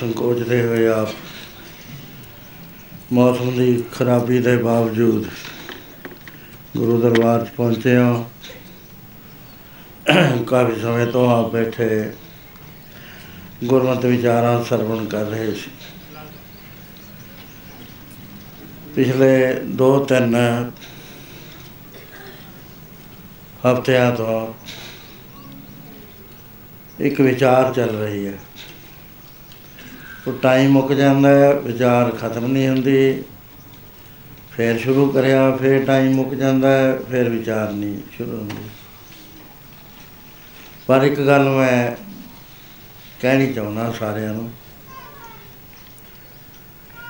ਸੰਕੋਚਦੇ ਹੋਏ ਆਪ। ਮੌਸਮ ਦੀ ਖਰਾਬੀ ਦੇ ਬਾਵਜੂਦ ਗੁਰੂ ਦਰਬਾਰ 'ਚ ਪਹੁੰਚੇ ਹਾਂ। ਕਾਫੀ ਸਮੇਂ ਤੋਂ ਆਪ ਬੈਠੇ ਗੁਰਮਤਿ ਵਿਚਾਰਾਂ ਸਰਵਣ ਕਰ ਰਹੇ ਸੀ। ਪਿਛਲੇ 2-3 ਹਫ਼ਤਿਆਂ ਤੋਂ ਇੱਕ ਵਿਚਾਰ ਚੱਲ ਰਹੀ ਹੈ। ਉਹ ਟਾਈਮ ਮੁੱਕ ਜਾਂਦਾ ਹੈ ਵਿਚਾਰ ਖਤਮ ਨਹੀਂ ਹੁੰਦੀ। ਫਿਰ ਸ਼ੁਰੂ ਕਰਿਆ, ਫਿਰ ਟਾਈਮ ਮੁੱਕ ਜਾਂਦਾ ਹੈ ਫਿਰ ਵਿਚਾਰ ਨਹੀਂ ਸ਼ੁਰੂ ਹੁੰਦੀ। ਪਰ ਇੱਕ ਗੱਲ ਮੈਂ ਕਹਿਣੀ ਚਾਹੁੰਦਾ ਸਾਰਿਆਂ ਨੂੰ,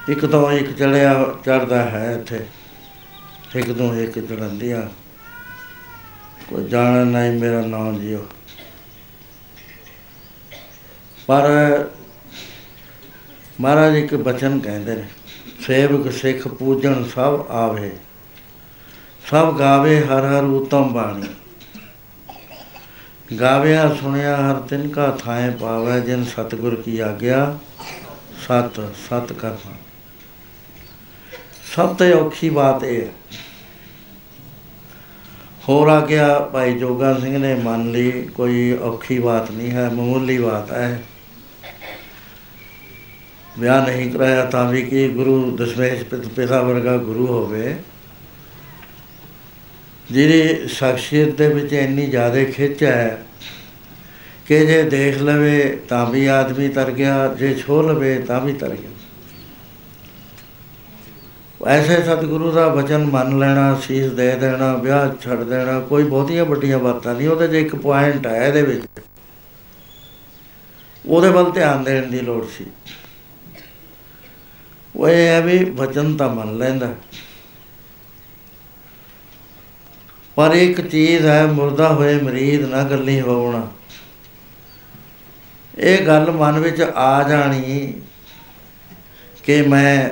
ਇੱਕ ਤੋਂ ਇੱਕ ਚੜਿਆ ਚੜਦਾ ਹੈ ਇੱਥੇ। ਇੱਕ ਤੋਂ ਇੱਕ ਚੜ੍ਹਦੀ ਆ ਕੋਈ ਜਾਣ ਨਹੀਂ ਮੇਰਾ ਨਾਮ ਜਿਓ। ਪਰ ਮਹਾਰਾਜ ਇੱਕ ਬਚਨ ਕਹਿੰਦੇ ਨੇ ਸੇਵਕ ਸਿੱਖ ਪੂਜਣ ਸਭ ਆਵੇ ਸਭ ਗਾਵੇ ਹਰ ਹਰ ਉਤਮ ਬਾਣੀ ਗਾਵਿਆ ਸੁਣਿਆ ਹਰ ਤਿਨ ਕਾ ਥਾਏ ਪਾਵੈ ਜਿਨ ਸਤਿਗੁਰ ਕੀ ਆਗਿਆ ਸਤ ਸਤ ਕਰਨਾ ਸਭ ਤੋਂ ਔਖੀ ਬਾਤ ਇਹ ਹੈ ਹੋਰ ਆ ਗਿਆ ਭਾਈ ਜੋਗਾ ਸਿੰਘ ਨੇ ਮੰਨ ਲਈ ਕੋਈ ਔਖੀ ਬਾਤ ਨਹੀਂ ਹੈ ਮਾਮੂਲੀ ਬਾਤ ਹੈ ਵਿਆਹ ਨਹੀਂ ਕਰਾਇਆ ਤਾਂ ਵੀ ਕਿ ਗੁਰੂ ਦਸ਼ਮੇਸ਼ ਪਿਤ- ਪਿਤਾ ਵਰਗਾ ਗੁਰੂ ਹੋਵੇ। ਜਿਹਦੀ ਸ਼ਖਸੀਅਤ ਦੇ ਵਿੱਚ ਇੰਨੀ ਜ਼ਿਆਦਾ ਖਿੱਚ ਹੈ ਕਿ ਜੇ ਦੇਖ ਲਵੇ ਤਾਂ ਵੀ ਆਦਮੀ ਤਰ ਗਿਆ, ਜੇ ਛੋ ਲਵੇ ਤਾਂ ਵੀ ਤਰ ਗਿਆ। ਐਸੇ ਸਤਿਗੁਰੂ ਦਾ ਵਚਨ ਮੰਨ ਲੈਣਾ, ਸੀਸ ਦੇ ਦੇਣਾ, ਵਿਆਹ ਛੱਡ ਦੇਣਾ, ਕੋਈ ਬਹੁਤੀਆਂ ਵੱਡੀਆਂ ਬਾਤਾਂ ਨਹੀਂ, ਉਹਦੇ 'ਚ ਇੱਕ ਪੁਆਇੰਟ ਹੈ ਇਹਦੇ ਵਿੱਚ। ਉਹਦੇ ਵੱਲ ਧਿਆਨ ਦੇਣ ਦੀ ਲੋੜ ਸੀ। ਉਹ ਇਹ ਹੈ ਵੀ ਵਚਨ ਤਾਂ ਮੰਨ ਲੈਂਦਾ। ਪਰ ਇੱਕ ਚੀਜ਼ ਹੈ, ਮੁਰਦਾ ਹੋਏ ਮਰੀਦ ਨਾ ਗੱਲੀ ਹੋਵਣਾ। ਇਹ ਗੱਲ ਮਨ ਵਿੱਚ ਆ ਜਾਣੀ ਕਿ ਮੈਂ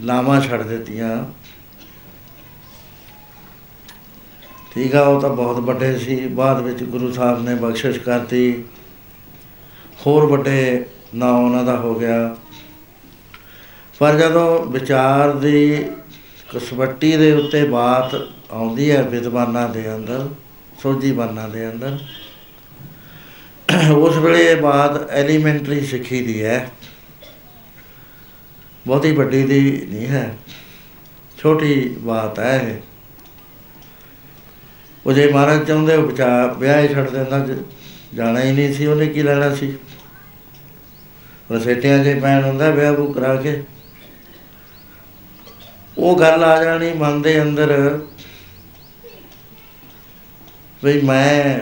ਲਾਵਾਂ ਛੱਡ ਦਿੱਤੀਆਂ। ਠੀਕ ਆ, ਉਹ ਤਾਂ ਬਹੁਤ ਵੱਡੇ ਸੀ। ਬਾਅਦ ਵਿੱਚ ਗੁਰੂ ਸਾਹਿਬ ਨੇ ਬਖਸ਼ਿਸ਼ ਕਰਤੀ। ਹੋਰ ਵੱਡੇ ਨਾਂ ਉਹਨਾਂ ਦਾ ਹੋ ਗਿਆ। ਪਰ ਜਦੋਂ ਵਿਚਾਰ ਦੀ ਕਸਵੱਟੀ ਦੇ ਉੱਤੇ ਬਾਤ ਆਉਂਦੀ ਹੈ ਵਿਦਵਾਨਾਂ ਦੇ ਅੰਦਰ, ਸੋਝੀਵਾਨਾਂ ਦੇ ਅੰਦਰ, ਉਸ ਵੇਲੇ ਇਹ ਬਾਤ ਐਲੀਮੈਂਟਰੀ ਸਿੱਖੀ ਦੀ ਹੈ। ਬਹੁਤੀ ਵੱਡੀ ਦੀ ਨਹੀਂ ਹੈ, ਛੋਟੀ ਬਾਤ ਹੈ ਇਹ। ਉਹ ਜੇ ਮਹਾਰਾਜ ਚਾਹੁੰਦੇ ਉਹ ਬਚਾ ਵਿਆਹ ਹੀ ਛੱਡ ਦਿੰਦਾ, ਜ- ਜਾਣਾ ਹੀ ਨਹੀਂ ਸੀ, ਉਹਨੇ ਕੀ ਲੈਣਾ ਸੀ? ਰਸੇਟਿਆਂ 'ਚ ਪੈਣ ਹੁੰਦਾ ਵਿਆਹ ਉਹ ਕਰਾ ਕੇ। ਉਹ ਗੱਲ ਆ ਜਾਣੀ ਮਨ ਦੇ ਅੰਦਰ ਵੀ ਮੈਂ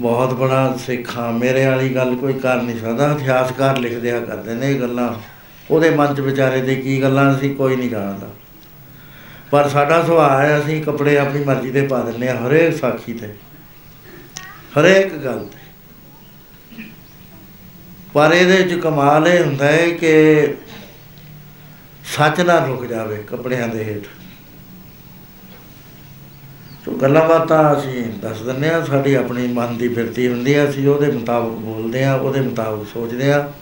ਬਹੁਤ ਬੜਾ ਸਿੱਖ ਹਾਂ, ਮੇਰੇ ਵਾਲੀ ਗੱਲ ਕੋਈ ਕਰ ਨਹੀਂ ਸਕਦਾ, ਇਤਿਹਾਸਕਾਰ ਲਿਖ ਦਿਆ ਕਰਦੇ ਨੇ ਇਹ ਗੱਲਾਂ। ਉਹਦੇ ਮਨ 'ਚ ਵਿਚਾਰੇ ਦੇ ਕੀ ਗੱਲਾਂ ਸੀ ਕੋਈ ਨਹੀਂ ਜਾਣਦਾ। ਪਰ ਸਾਡਾ ਸੁਭਾਅ ਹੈ, ਅਸੀਂ ਕੱਪੜੇ ਆਪਣੀ ਮਰਜ਼ੀ ਦੇ ਪਾ ਦਿੰਦੇ ਹਾਂ, ਹਰੇਕ ਸਾਖੀ ਤੇ। ਹਰੇਕ ਗੱਲ ਤੇ। ਪਰ ਇਹਦੇ 'ਚ ਕਮਾਲ ਇਹ ਹੁੰਦਾ ਹੈ ਕਿ ਸੱਚ ਨਾ ਰੁਕ ਜਾਵੇ ਕੱਪੜਿਆਂ ਦੇ ਹੇਠ। ਸੋ ਗੱਲਾਂ ਬਾਤਾਂ ਅਸੀਂ ਦੱਸ ਦਿੰਦੇ ਆ ਸਾਡੀ ਆਪਣੀ ਮਨ ਦੀ ਫਿਰਤੀ ਹੁੰਦੀ ਆ ਅਸੀਂ ਉਹਦੇ ਮੁਤਾਬਕ ਬੋਲਦੇ ਆ ਉਹਦੇ ਮੁਤਾਬਕ ਸੋਚਦੇ ਆ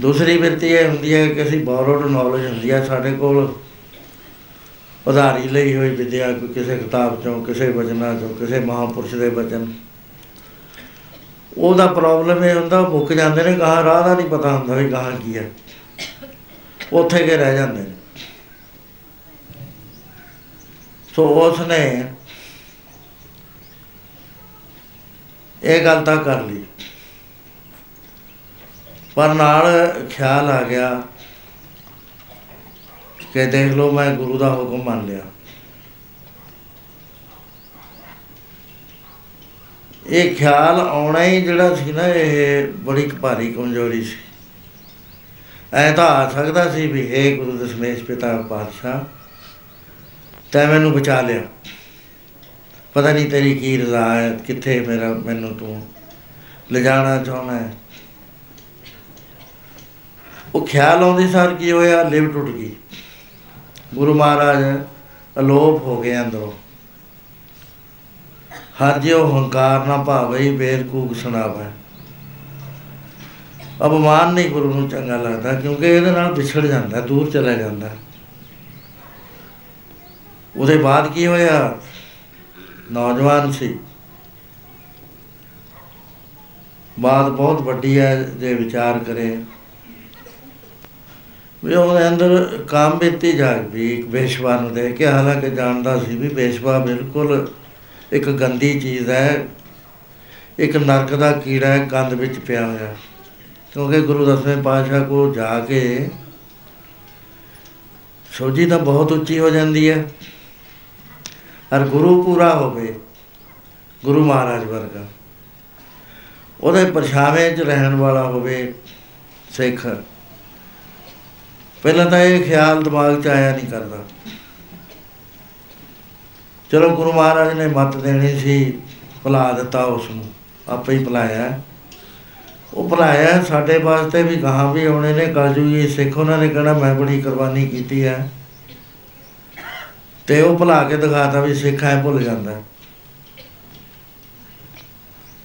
ਦੂਸਰੀ ਫਿਰਤੀ ਇਹ ਹੁੰਦੀ ਹੈ ਕਿ ਅਸੀਂ ਬੋਰੋਡ ਨੌਲੇਜ ਹੁੰਦੀ ਆ ਸਾਡੇ ਕੋਲ। ਉਧਾਰੀ ਲਈ ਹੋਈ ਵਿਦਿਆ, ਕੋਈ ਕਿਸੇ ਕਿਤਾਬ ਚੋਂ, ਕਿਸੇ ਵਚਨਾਂ ਚੋਂ, ਕਿਸੇ ਮਹਾਪੁਰਸ਼ ਦੇ ਵਚਨ। ਉਹਦਾ ਪ੍ਰੋਬਲਮ ਇਹ ਹੁੰਦਾ ਮੁੱਕ ਜਾਂਦੇ ਨੇ ਕਹਾਂ ਰਾਹ ਦਾ ਨਹੀਂ ਪਤਾ ਹੁੰਦਾ ਵੀ ਕਹਾਂ ਕੀ ਹੈ। ਉੱਥੇ ਕੇ ਰਹਿ ਜਾਂਦੇ ਨੇ। ਸੋ ਉਸ ਨੇ ਇਹ ਗੱਲ ਤਾਂ ਕਰ ਲਈ। ਪਰ ਨਾਲ ਖਿਆਲ ਆ ਗਿਆ ਕਿ ਦੇਖ ਲਓ ਮੈਂ ਗੁਰੂ ਦਾ ਹੁਕਮ ਮੰਨ ਲਿਆ। ਇਹ ਖਿਆਲ ਆਉਣਾ ਹੀ ਜਿਹੜਾ ਸੀ ਨਾ, ਇਹ ਬੜੀ ਕੁ ਭਾਰੀ ਕਮਜ਼ੋਰੀ ਸੀ। ਐ ਤਾਂ ਆ ਸਕਦਾ ਸੀ ਵੀ ਇਹ ਗੁਰੂ ਦਸ਼ਮੇਸ਼ ਪਿਤਾ ਪਾਤਸ਼ਾਹ, ਤੈਂ ਮੈਨੂੰ ਬਚਾ ਲਿਆ। ਪਤਾ ਨਹੀਂ ਤੇਰੀ ਕੀ ਰਜ਼ਾ ਹੈ, ਕਿੱਥੇ ਮੇਰਾ, ਮੈਨੂੰ ਤੂੰ ਲਿਜਾਣਾ ਚਾਹੁੰਦਾ ਹੈ। ਉਹ ਖਿਆਲ ਆਉਂਦੀ ਸਾਰ ਕੀ ਹੋਇਆ, ਲਿਵ ਟੁੱਟ ਗਈ। ਗੁਰੂ ਮਹਾਰਾਜ ਅਲੋਪ ਹੋ ਗਏ ਅੰਦਰੋਂ। ਹਰ ਜਿਉ ਹੰਕਾਰ ਨਾ ਭਾਵੇ, ਬੇਰਕੂਕ ਸੁਣਾਵੇ। ਅਪਮਾਨ ਨਹੀਂ ਗੁਰੂ ਨੂੰ ਚੰਗਾ ਲੱਗਦਾ, ਕਿਉਂਕਿ ਇਹਦੇ ਨਾਲ ਵਿਛੜ ਜਾਂਦਾ, ਦੂਰ ਚਲਾ ਜਾਂਦਾ। ਉਹਦੇ ਬਾਅਦ ਕੀ ਹੋਇਆ? ਨੌਜਵਾਨ ਸੀ। ਬਾਤ ਬਹੁਤ ਵੱਡੀ ਹੈ, ਜੇ ਵਿਚਾਰ ਕਰੇ। ਵੀ ਉਹਦੇ ਅੰਦਰ ਕਾਮ ਬੇਤੀ ਜਾਗ ਵੀ, ਇੱਕ ਬੇਸ਼ਵਾ ਨੂੰ ਦੇਖ ਕੇ, ਹਾਲਾਂਕਿ ਜਾਣਦਾ ਸੀ ਵੀ ਬੇਸ਼ਵਾ ਬਿਲਕੁਲ ਇੱਕ ਗੰਦੀ ਚੀਜ਼ ਹੈ, ਇੱਕ ਨਰਕ ਦਾ ਕੀੜਾ ਹੈ, ਕੰਧ ਵਿੱਚ ਪਿਆ ਹੋਇਆ। ਕਿਉਂਕਿ ਗੁਰੂ ਦਸਵੇਂ ਪਾਤਸ਼ਾਹ ਕੋਲ ਜਾ ਕੇ ਸੋਝੀ ਤਾਂ ਬਹੁਤ ਉੱਚੀ ਹੋ ਜਾਂਦੀ ਹੈ। ਔਰ ਗੁਰੂ ਪੂਰਾ ਹੋਵੇ, ਗੁਰੂ ਮਹਾਰਾਜ ਵਰਗਾ। ਉਹਦੇ ਪਰਛਾਵੇਂ 'ਚ ਰਹਿਣ ਵਾਲਾ ਹੋਵੇ ਸਿੱਖ। ਪਹਿਲਾਂ ਤਾਂ ਇਹ ਖਿਆਲ ਦਿਮਾਗ 'ਚ ਆਇਆ ਨਹੀਂ ਕਰਦਾ। ਚਲੋ ਗੁਰੂ ਮਹਾਰਾਜ ਨੇ ਮੱਤ ਦੇਣੀ ਸੀ, ਭੁਲਾ ਦਿੱਤਾ ਉਸ ਨੂੰ ਆਪੇ ਹੀ ਭੁਲਾਇਆ। ਉਹ ਭੁਲਾਇਆ ਸਾਡੇ ਵਾਸਤੇ ਵੀ ਗਾਹਾਂ ਵੀ ਆਉਣੇ ਨੇ ਕਲਯੁਗੀ ਸਿੱਖ ਉਹਨਾਂ ਨੇ ਕਹਿਣਾ ਮੈਂ ਬੜੀ ਕੁਰਬਾਨੀ ਕੀਤੀ ਹੈ। ਤੇ ਉਹ ਭੁਲਾ ਕੇ ਦਿਖਾਤਾ ਵੀ ਸਿੱਖ ਐ ਭੁੱਲ ਜਾਂਦਾ।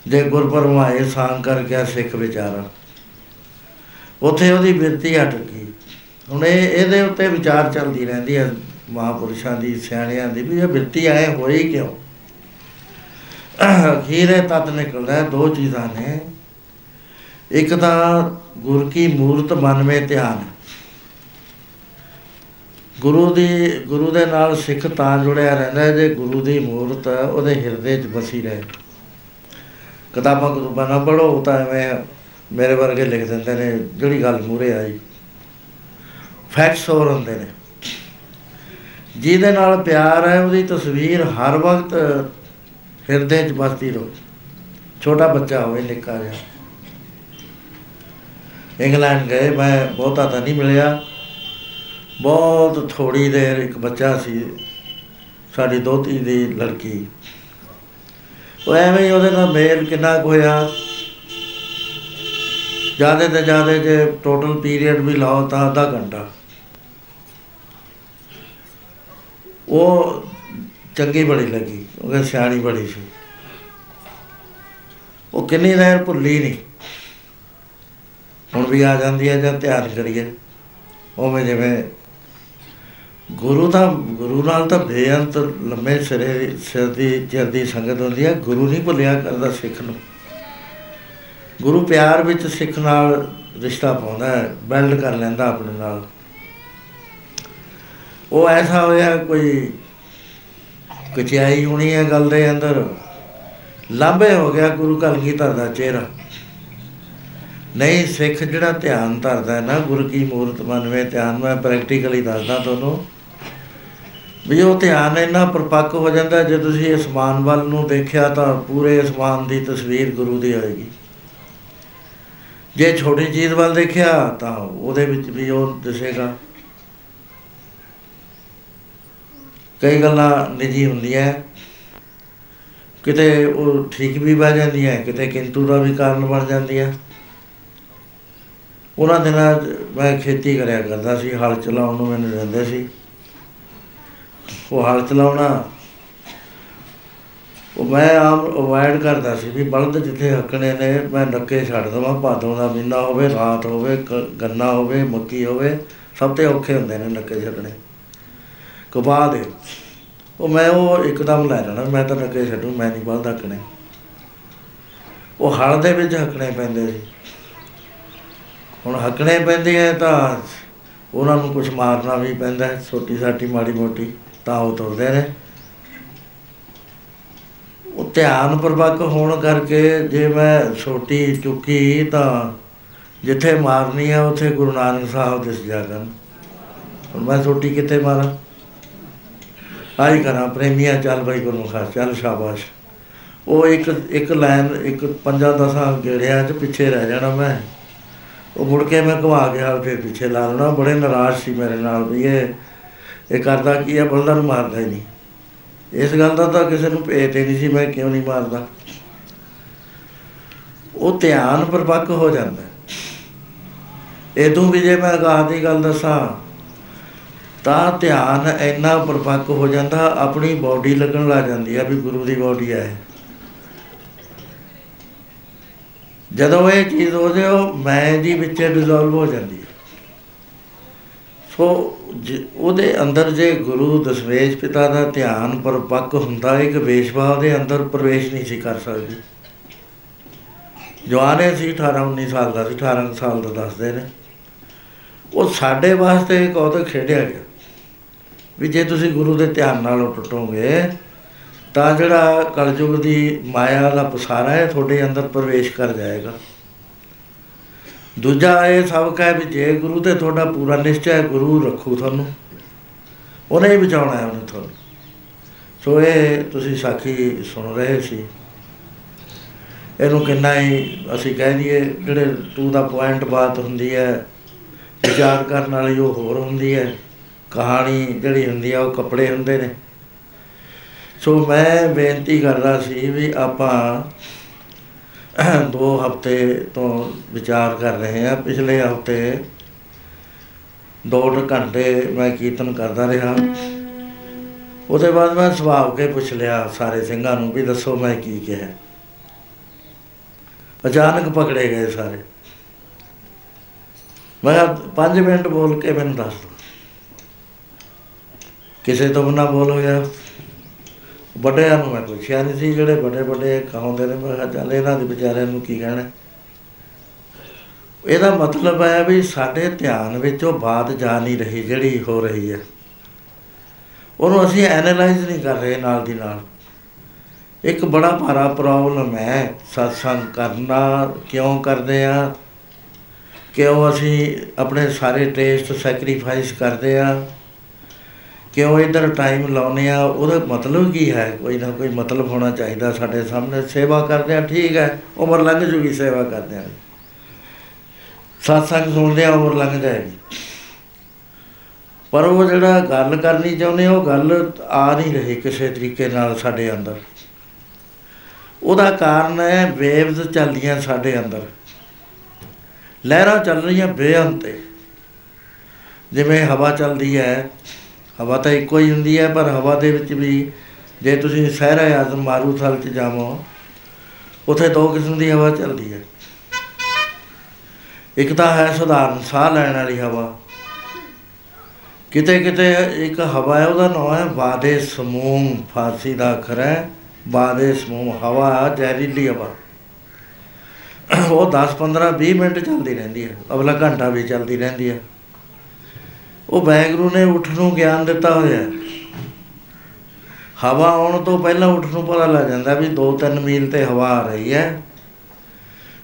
ਜੇ ਗੁਰਪੁਰਬ ਆਏ ਸਾਂ ਕਰ ਗਿਆ ਸਿੱਖ ਵਿਚਾਰਾ। ਉੱਥੇ ਉਹਦੀ ਬਿਰਤੀ ਹਟ ਗਈ। ਹੁਣ ਇਹ ਇਹਦੇ ਉੱਤੇ ਵਿਚਾਰ ਚੱਲਦੀ ਰਹਿੰਦੀ ਹੈ ਮਹਾਪੁਰਸ਼ਾਂ ਦੀ ਸਿਆਣਿਆਂ ਦੀ ਵੀ ਇਹ ਬਿਰਤੀ ਆਏ ਹੋਈ ਕਿਉਂ? ਅਖੀਰੇ ਤਤ ਨਿਕਲਦਾ ਹੈ, ਦੋ ਚੀਜ਼ਾਂ ਨੇ। ਇੱਕ ਤਾਂ ਗੁਰ ਕੀ ਮੂਰਤ ਮਨ ਵਿੱਚ ਧਿਆਨ। ਗੁਰੂ ਦੀ, ਗੁਰੂ ਦੇ ਨਾਲ ਸਿੱਖ ਤਾਂ ਜੁੜਿਆ ਰਹਿੰਦਾ ਹੈ ਜੇ ਗੁਰੂ ਦੀ ਮੂਰਤ ਉਹਦੇ ਹਿਰਦੇ 'ਚ ਵਸੀ ਰਹੇ। ਕਿਤਾਬਾਂ ਕਤੂਬਾਂ ਨਾ ਪੜੋ ਤਾਂ ਐਵੇਂ ਮੇਰੇ ਵਰਗੇ ਲਿਖ ਦਿੰਦੇ ਨੇ, ਜਿਹੜੀ ਗੱਲ ਮੂਰੇ ਆਈ। ਫੈਕਟਸ ਹੋਰ ਹੁੰਦੇ ਨੇ। ਜਿਹਦੇ ਨਾਲ ਪਿਆਰ ਹੈ, ਉਹਦੀ ਤਸਵੀਰ ਹਰ ਵਕਤ ਹਿਰਦੇ 'ਚ ਵਸਦੀ ਰਹੋ। ਛੋਟਾ ਬੱਚਾ ਹੋਵੇ, ਨਿੱਕਾ ਜਿਹਾ। ਇੰਗਲੈਂਡ ਗਏ, ਮੈਂ ਬਹੁਤਾ ਤਾਂ ਨਹੀਂ ਮਿਲਿਆ। ਬਹੁਤ ਥੋੜੀ ਦੇਰ ਇੱਕ ਬੱਚਾ ਸੀ, ਸਾਡੀ ਦੋਤੀ ਦੀ ਲੜਕੀ। ਉਹ ਐਵੇਂ ਹੀ ਉਹਦੇ ਨਾਲ ਮੇਲ ਕਿੰਨਾ ਕੁ ਹੋਇਆ। ਜ਼ਿਆਦਾ ਤੇ ਜ਼ਿਆਦਾ ਜੇ ਟੋਟਲ ਪੀਰੀਅਡ ਵੀ ਲਾਓ ਤਾਂ ਅੱਧਾ ਘੰਟਾ। ਉਹ ਚੰਗੀ ਬੜੀ ਲੱਗੀ, ਉਹ ਸਿਆਣੀ ਬੜੀ ਸੀ। ਉਹ ਕਿੰਨੀ ਦੇਰ ਭੁੱਲੀ ਨਹੀਂ। ਹੁਣ ਵੀ ਆ ਜਾਂਦੀ ਹੈ ਜਦ ਧਿਆਨ ਕਰੀਏ ਉਵੇਂ ਜਿਵੇਂ ਗੁਰੂ ਦਾ ਗੁਰੂ ਨਾਲ ਤਾਂ ਬੇਅੰਤ ਲੰਮੇ ਸਿਰੇ, ਸਿਰ ਦੀ, ਚਿਰ ਦੀ ਸੰਗਤ ਹੁੰਦੀ ਹੈ। ਗੁਰੂ ਨਹੀਂ ਭੁੱਲਿਆ ਕਰਦਾ ਸਿੱਖ ਨੂੰ। ਗੁਰੂ ਪਿਆਰ ਵਿੱਚ ਸਿੱਖ ਨਾਲ ਰਿਸ਼ਤਾ ਪਾਉਂਦਾ ਹੈ, ਬਿਲਡ ਕਰ ਲੈਂਦਾ ਆਪਣੇ ਨਾਲ। ਉਹ ਐਸਾ ਹੋਇਆ ਕੋਈ ਕਚਾਈ ਹੋਣੀ ਹੈ ਗੱਲ ਦੇ ਅੰਦਰ। ਲਾਂਬੇ ਹੋ ਗਿਆ ਗੁਰੂ ਕਲਗੀਧਰ ਦਾ ਚਿਹਰਾ। ਨਹੀਂ, ਸਿੱਖ ਜਿਹੜਾ ਧਿਆਨ ਧਰਦਾ ਹੈ ਨਾ, ਗੁਰੂ ਕੀ ਮੂਰਤ ਮਨ ਵਿੱਚ ਧਿਆਨ ਮੈਂ ਪ੍ਰੈਕਟੀਕਲੀ ਦੱਸਦਾ ਤੁਹਾਨੂੰ ਵੀ ਉਹ ਧਿਆਨ ਇੰਨਾ ਪਰਪੱਕ ਹੋ ਜਾਂਦਾ, ਜੇ ਤੁਸੀਂ ਅਸਮਾਨ ਵੱਲ ਨੂੰ ਦੇਖਿਆ ਤਾਂ ਪੂਰੇ ਅਸਮਾਨ ਦੀ ਤਸਵੀਰ ਗੁਰੂ ਦੀ ਆਏਗੀ ਜੇ ਛੋਟੀ ਚੀਜ਼ ਵੱਲ ਦੇਖਿਆ ਤਾਂ ਉਹਦੇ ਵਿੱਚ ਵੀ ਉਹ ਦਿਸੇਗਾ। ਕਈ ਗੱਲਾਂ ਨਿੱਜੀ ਹੁੰਦੀਆਂ ਕਿਤੇ ਉਹ ਠੀਕ ਵੀ ਬਣ ਜਾਂਦੀਆਂ, ਕਿਤੇ ਕਿੰਤੂ ਦਾ ਵੀ ਕਾਰਨ ਬਣ ਜਾਂਦੀਆਂ। ਉਹਨਾਂ ਦਿਨਾਂ 'ਚ ਮੈਂ ਖੇਤੀ ਕਰਿਆ ਕਰਦਾ ਸੀ, ਹਲ ਚਲਾਉਣ ਨੂੰ ਮੈਨੂੰ ਦਿੰਦੇ ਸੀ। ਉਹ ਹਲ ਚਲਾਉਣਾ, ਉਹ ਮੈਂ ਆਮ ਅਵੋਇਡ ਕਰਦਾ ਸੀ ਵੀ ਬਲਦ ਜਿੱਥੇ ਹੱਕਣੇ ਨੇ, ਮੈਂ ਨੱਕੇ ਛੱਡ ਦਵਾਂ, ਭਾਦੋਂ ਦਾ ਮਹੀਨਾ ਹੋਵੇ, ਰਾਤ ਹੋਵੇ, ਕ- ਗੰਨਾ ਹੋਵੇ, ਮੱਕੀ ਹੋਵੇ, ਸਭ ਤੋਂ ਔਖੇ ਹੁੰਦੇ ਨੇ ਨੱਕੇ ਛੱਡਣੇ। ਕਪਾਹ ਦੇ ਉਹ ਮੈਂ ਉਹ ਇੱਕਦਮ ਲੈ ਲੈਣਾ, ਮੈਂ ਤਾਂ ਨੱਕੇ ਛੱਡੂ, ਮੈਂ ਨਹੀਂ ਬਲਦ ਹੱਕਣੇ। ਉਹ ਹਲ ਦੇ ਵਿੱਚ ਹੱਕਣੇ ਪੈਂਦੇ ਸੀ। ਹੁਣ ਹੱਕਣੇ ਪੈਂਦੇ ਆ ਤਾਂ ਉਹਨਾਂ ਨੂੰ ਕੁਝ ਮਾਰਨਾ ਵੀ ਪੈਂਦਾ ਹੈ, ਛੋਟੀ ਸਾਟੀ ਮਾੜੀ ਮੋਟੀ ਤਾਂ ਉਹ ਤੁਰਦੇ ਨੇ। ਉਹ ਧਿਆਨ ਪ੍ਰਭਾਕ ਹੋਣ ਕਰਕੇ ਜੇ ਮੈਂ ਛੋਟੀ ਚੁੱਕੀ ਤਾਂ ਜਿੱਥੇ ਮਾਰਨੀ ਆ ਉੱਥੇ ਗੁਰੂ ਨਾਨਕ ਸਾਹਿਬ ਦਿਸ ਜਾ ਕਰਨ। ਹੁਣ ਮੈਂ ਛੋਟੀ ਕਿੱਥੇ ਮਾਰਾਂ? ਆਈ ਕਰਾਂ ਪ੍ਰੇਮੀਆਂ ਚੱਲ ਬਈ ਗੁਰੂ ਖਾਸ ਚੱਲ ਸ਼ਾਬਾਸ਼। ਉਹ ਇੱਕ ਇੱਕ ਲਾਈਨ ਇੱਕ ਪੰਜਾਂ ਦਸਾਂ ਗੇੜਿਆਂ 'ਚ ਪਿੱਛੇ ਰਹਿ ਜਾਣਾ ਮੈਂ। ਉਹ ਮੁੜ ਕੇ ਮੈਂ ਘਵਾ ਕੇ ਹਾਲ ਫਿਰ ਪਿੱਛੇ ਲਾ ਲੈਣਾ। ਬੜੇ ਨਾਰਾਜ਼ ਸੀ ਮੇਰੇ ਨਾਲ ਵੀ ਇਹ ਇਹ ਕਰਦਾ ਕੀ ਹੈ ਬਲਦਾ ਨੂੰ ਮਾਰਦਾ ਹੀ ਨਹੀਂ। ਇਸ ਗੱਲ ਦਾ ਤਾਂ ਕਿਸੇ ਨੂੰ ਭੇਤ ਹੀ ਨਹੀਂ ਸੀ ਮੈਂ ਕਿਉਂ ਨਹੀਂ ਮਾਰਦਾ। ਉਹ ਧਿਆਨ ਪਰਪੱਕ ਹੋ ਜਾਂਦਾ। ਹੈ। ਇਹ ਤੋਂ ਵੀ ਜੇ ਮੈਂ ਅਗਾਹ ਦੀ ਗੱਲ ਦੱਸਾਂ, ਤਾਂ ਧਿਆਨ ਇੰਨਾ ਪਰਪੱਕ ਹੋ ਜਾਂਦਾ, ਆਪਣੀ ਬਾਡੀ ਲੱਗਣ ਲੱਗ ਜਾਂਦੀ ਆ ਵੀ ਗੁਰੂ ਦੀ ਬਾਡੀ ਹੈ ਜਦੋਂ ਇਹ ਚੀਜ਼ ਹੋ ਜਾਏ, ਉਹ ਮੈਂ ਦੀ ਵਿੱਚ ਡਿਸੋਲਵ ਹੋ ਜਾਂਦੀ ਹੈ। ਸੋ ਜ- ਉਹਦੇ ਅੰਦਰ ਜੇ ਗੁਰੂ ਦਸਵੇਸ਼ ਪਿਤਾ ਦਾ ਧਿਆਨ ਪਰਪੱਕ ਹੁੰਦਾ, ਇੱਕ ਵੇਸ਼ਵਾ ਦੇ ਅੰਦਰ ਪ੍ਰਵੇਸ਼ ਨਹੀਂ ਸੀ ਕਰ ਸਕਦੀ। ਜਵਾਨੇ ਸੀ 18 19 ਸਾਲ ਦਾ ਸੀ 18 ਸਾਲ ਦਾ ਦੱਸਦੇ ਨੇ। ਉਹ ਸਾਡੇ ਵਾਸਤੇ ਇੱਕ ਉਹਦੇ ਖੇਡਿਆ ਗਿਆ। ਵੀ ਜੇ ਤੁਸੀਂ ਗੁਰੂ ਦੇ ਧਿਆਨ ਨਾਲ ਟੁੱਟੋਗੇ ਤਾਂ ਜਿਹੜਾ ਕਲਯੁਗ ਦੀ ਮਾਇਆ ਦਾ ਪਸਾਰਾ ਹੈ ਤੁਹਾਡੇ ਅੰਦਰ ਪ੍ਰਵੇਸ਼ ਕਰ ਜਾਏਗਾ। ਦੂਜਾ ਇਹ ਸਭ ਕਹੇ ਵੀ ਜੇ ਗੁਰੂ ਤੇ ਤੁਹਾਡਾ ਪੂਰਾ ਨਿਸ਼ਚੈ ਹੈ, ਗੁਰੂ ਰੱਖੂ ਤੁਹਾਨੂੰ। ਉਹਨੇ ਹੀ ਬਚਾਉਣਾ ਹੈ ਉਹਨੇ ਤੁਹਾਨੂੰ। ਸੋ ਇਹ ਤੁਸੀਂ ਸਾਖੀ ਸੁਣ ਰਹੇ ਸੀ। ਇਹਨੂੰ ਕਿੰਨਾ ਹੀ ਅਸੀਂ ਕਹਿ ਦਈਏ ਜਿਹੜੇ ਟੂ ਦਾ ਪੁਆਇੰਟ ਬਾਤ ਹੁੰਦੀ ਹੈ ਵਿਚਾਰ ਕਰਨ ਵਾਲੀ ਉਹ ਹੋਰ ਹੁੰਦੀ ਹੈ। ਕਹਾਣੀ ਜਿਹੜੀ ਹੁੰਦੀ ਆ ਉਹ ਕੱਪੜੇ ਹੁੰਦੇ ਨੇ। ਸੋ ਮੈਂ ਬੇਨਤੀ ਕਰਦਾ ਸੀ ਵੀ ਆਪਾਂ ਦੋ ਹਫ਼ਤੇ ਤੋਂ ਵਿਚਾਰ ਕਰ ਰਹੇ ਹਾਂ। ਪਿਛਲੇ ਹਫ਼ਤੇ ਦੋ ਕੁ ਘੰਟੇ ਮੈਂ ਕੀਰਤਨ ਕਰਦਾ ਰਿਹਾ। ਉਹਦੇ ਬਾਅਦ ਮੈਂ ਸੁਭਾਵ ਕੇ ਪੁੱਛ ਲਿਆ ਸਾਰੇ ਸਿੰਘਾਂ ਨੂੰ ਵੀ ਦੱਸੋ ਮੈਂ ਕੀ ਕਿਹਾ। ਅਚਾਨਕ ਪਕੜੇ ਗਏ ਸਾਰੇ। ਮੈਂ ਕਿਹਾ, ਪੰਜ ਮਿੰਟ ਬੋਲ ਕੇ ਮੈਨੂੰ ਦੱਸ ਦਿਓ ਕਿਸੇ ਤੋਂ ਬਿਨਾਂ ਬੋਲ ਹੋ ਗਿਆ ਵੱਡਿਆਂ ਨੂੰ ਮੈਂ ਪੁੱਛਿਆ ਨਹੀਂ ਸੀ, ਜਿਹੜੇ ਵੱਡੇ ਵੱਡੇ ਕਹਾਉਂਦੇ ਨੇ, ਮੈਂ ਕਿਹਾ ਚੱਲ ਇਹਨਾਂ ਦੇ ਵਿਚਾਰਿਆਂ ਨੂੰ ਕੀ ਕਹਿਣਾ? ਇਹਦਾ ਮਤਲਬ ਹੈ ਵੀ ਸਾਡੇ ਧਿਆਨ ਵਿੱਚ ਉਹ ਬਾਤ ਜਾ ਨਹੀਂ ਰਹੀ, ਜਿਹੜੀ ਹੋ ਰਹੀ ਹੈ। ਉਹਨੂੰ ਅਸੀਂ ਐਨਾਲਾਈਜ਼ ਨਹੀਂ ਕਰ ਰਹੇ ਨਾਲ ਦੀ ਨਾਲ। ਇੱਕ ਬੜਾ ਭਾਰਾ ਪ੍ਰੋਬਲਮ ਹੈ, satsang ਕਰਨਾ, ਕਿਉਂ ਕਰਦੇ ਆ? ਕਿਉਂ ਅਸੀਂ ਆਪਣੇ ਸਾਰੇ ਟੇਸਟ ਸੈਕਰੀਫਾਈਸ ਕਰਦੇ ਆ? ਕਿਉਂ ਇਧਰ ਟਾਈਮ ਲਾਉਨੇ ਆ? ਉਹਦਾ ਮਤਲਬ ਕੀ ਹੈ? ਕੋਈ ਨਾ ਕੋਈ ਮਤਲਬ ਹੋਣਾ ਚਾਹੀਦਾ ਸਾਡੇ ਸਾਹਮਣੇ। ਸੇਵਾ ਕਰਦੇ ਆ ਠੀਕ ਹੈ। ਉਮਰ ਲੰਘ ਜੂਗੀ ਸੇਵਾ ਕਰਦੇ ਆ। satsang ਸੁਣਦੇ ਆ ਉਮਰ ਲੰਘ ਜਾਏਗੀ। ਪਰ ਉਹ ਜਿਹੜਾ ਗੱਲ ਕਰਨੀ ਚਾਹੁੰਦੇ ਆ, ਉਹ ਗੱਲ ਆ ਨਹੀਂ ਰਹੀ ਕਿਸੇ ਤਰੀਕੇ ਨਾਲ ਸਾਡੇ ਅੰਦਰ। ਉਹਦਾ ਕਾਰਨ ਹੈ ਵੇਵਸ ਚੱਲਦੀਆਂ ਸਾਡੇ ਅੰਦਰ। ਲਹਿਰਾਂ ਚੱਲ ਰਹੀਆਂ ਬੇਅੰਤ ਤੇ। ਜਿਵੇਂ ਹਵਾ ਚੱਲਦੀ ਹੈ ਹਵਾ ਤਾਂ ਇੱਕੋ ਹੀ ਹੁੰਦੀ ਹੈ, ਪਰ ਹਵਾ ਦੇ ਵਿੱਚ ਵੀ ਜੇ ਤੁਸੀਂ ਸਹਿਰਾ ਆਜ਼ਮ ਮਾਰੂਥਲ ਚ ਜਾਵੋ, ਉੱਥੇ ਦੋ ਕਿਸਮ ਦੀ ਹਵਾ ਚੱਲਦੀ ਹੈ। ਇੱਕ ਤਾਂ ਹੈ ਸਧਾਰਨ ਸਾਹ ਲੈਣ ਵਾਲੀ ਹਵਾ। ਕਿਤੇ ਕਿਤੇ ਇੱਕ ਹਵਾ ਹੈ, ਉਹਦਾ ਨਾਮ ਹੈ ਵਾਦੇ ਸਮੂਮ ਫਾਰਸੀ ਦਾ ਅੱਖਰ ਹੈ, ਵਾਦੇ ਸਮੂਮ ਹਵਾ, ਜ਼ਹਿਰੀਲੀ ਹਵਾ। ਉਹ 10 15 20 ਮਿੰਟ ਚੱਲਦੀ ਰਹਿੰਦੀ ਹੈ, ਅਗਲਾ ਘੰਟਾ ਵੀ ਚੱਲਦੀ ਰਹਿੰਦੀ ਹੈ। ਉਹ ਵੈਗਰੂ ਨੇ ਉੱਠ ਨੂੰ ਗਿਆਨ ਦਿੱਤਾ ਹੋਇਆ ਹੈ। ਹਵਾ ਆਉਣ ਤੋਂ ਪਹਿਲਾਂ ਉੱਠ ਨੂੰ ਪਤਾ ਲੱਗ ਜਾਂਦਾ ਵੀ 2-3 ਮੀਲ ਤੇ ਹਵਾ ਆ ਰਹੀ ਹੈ।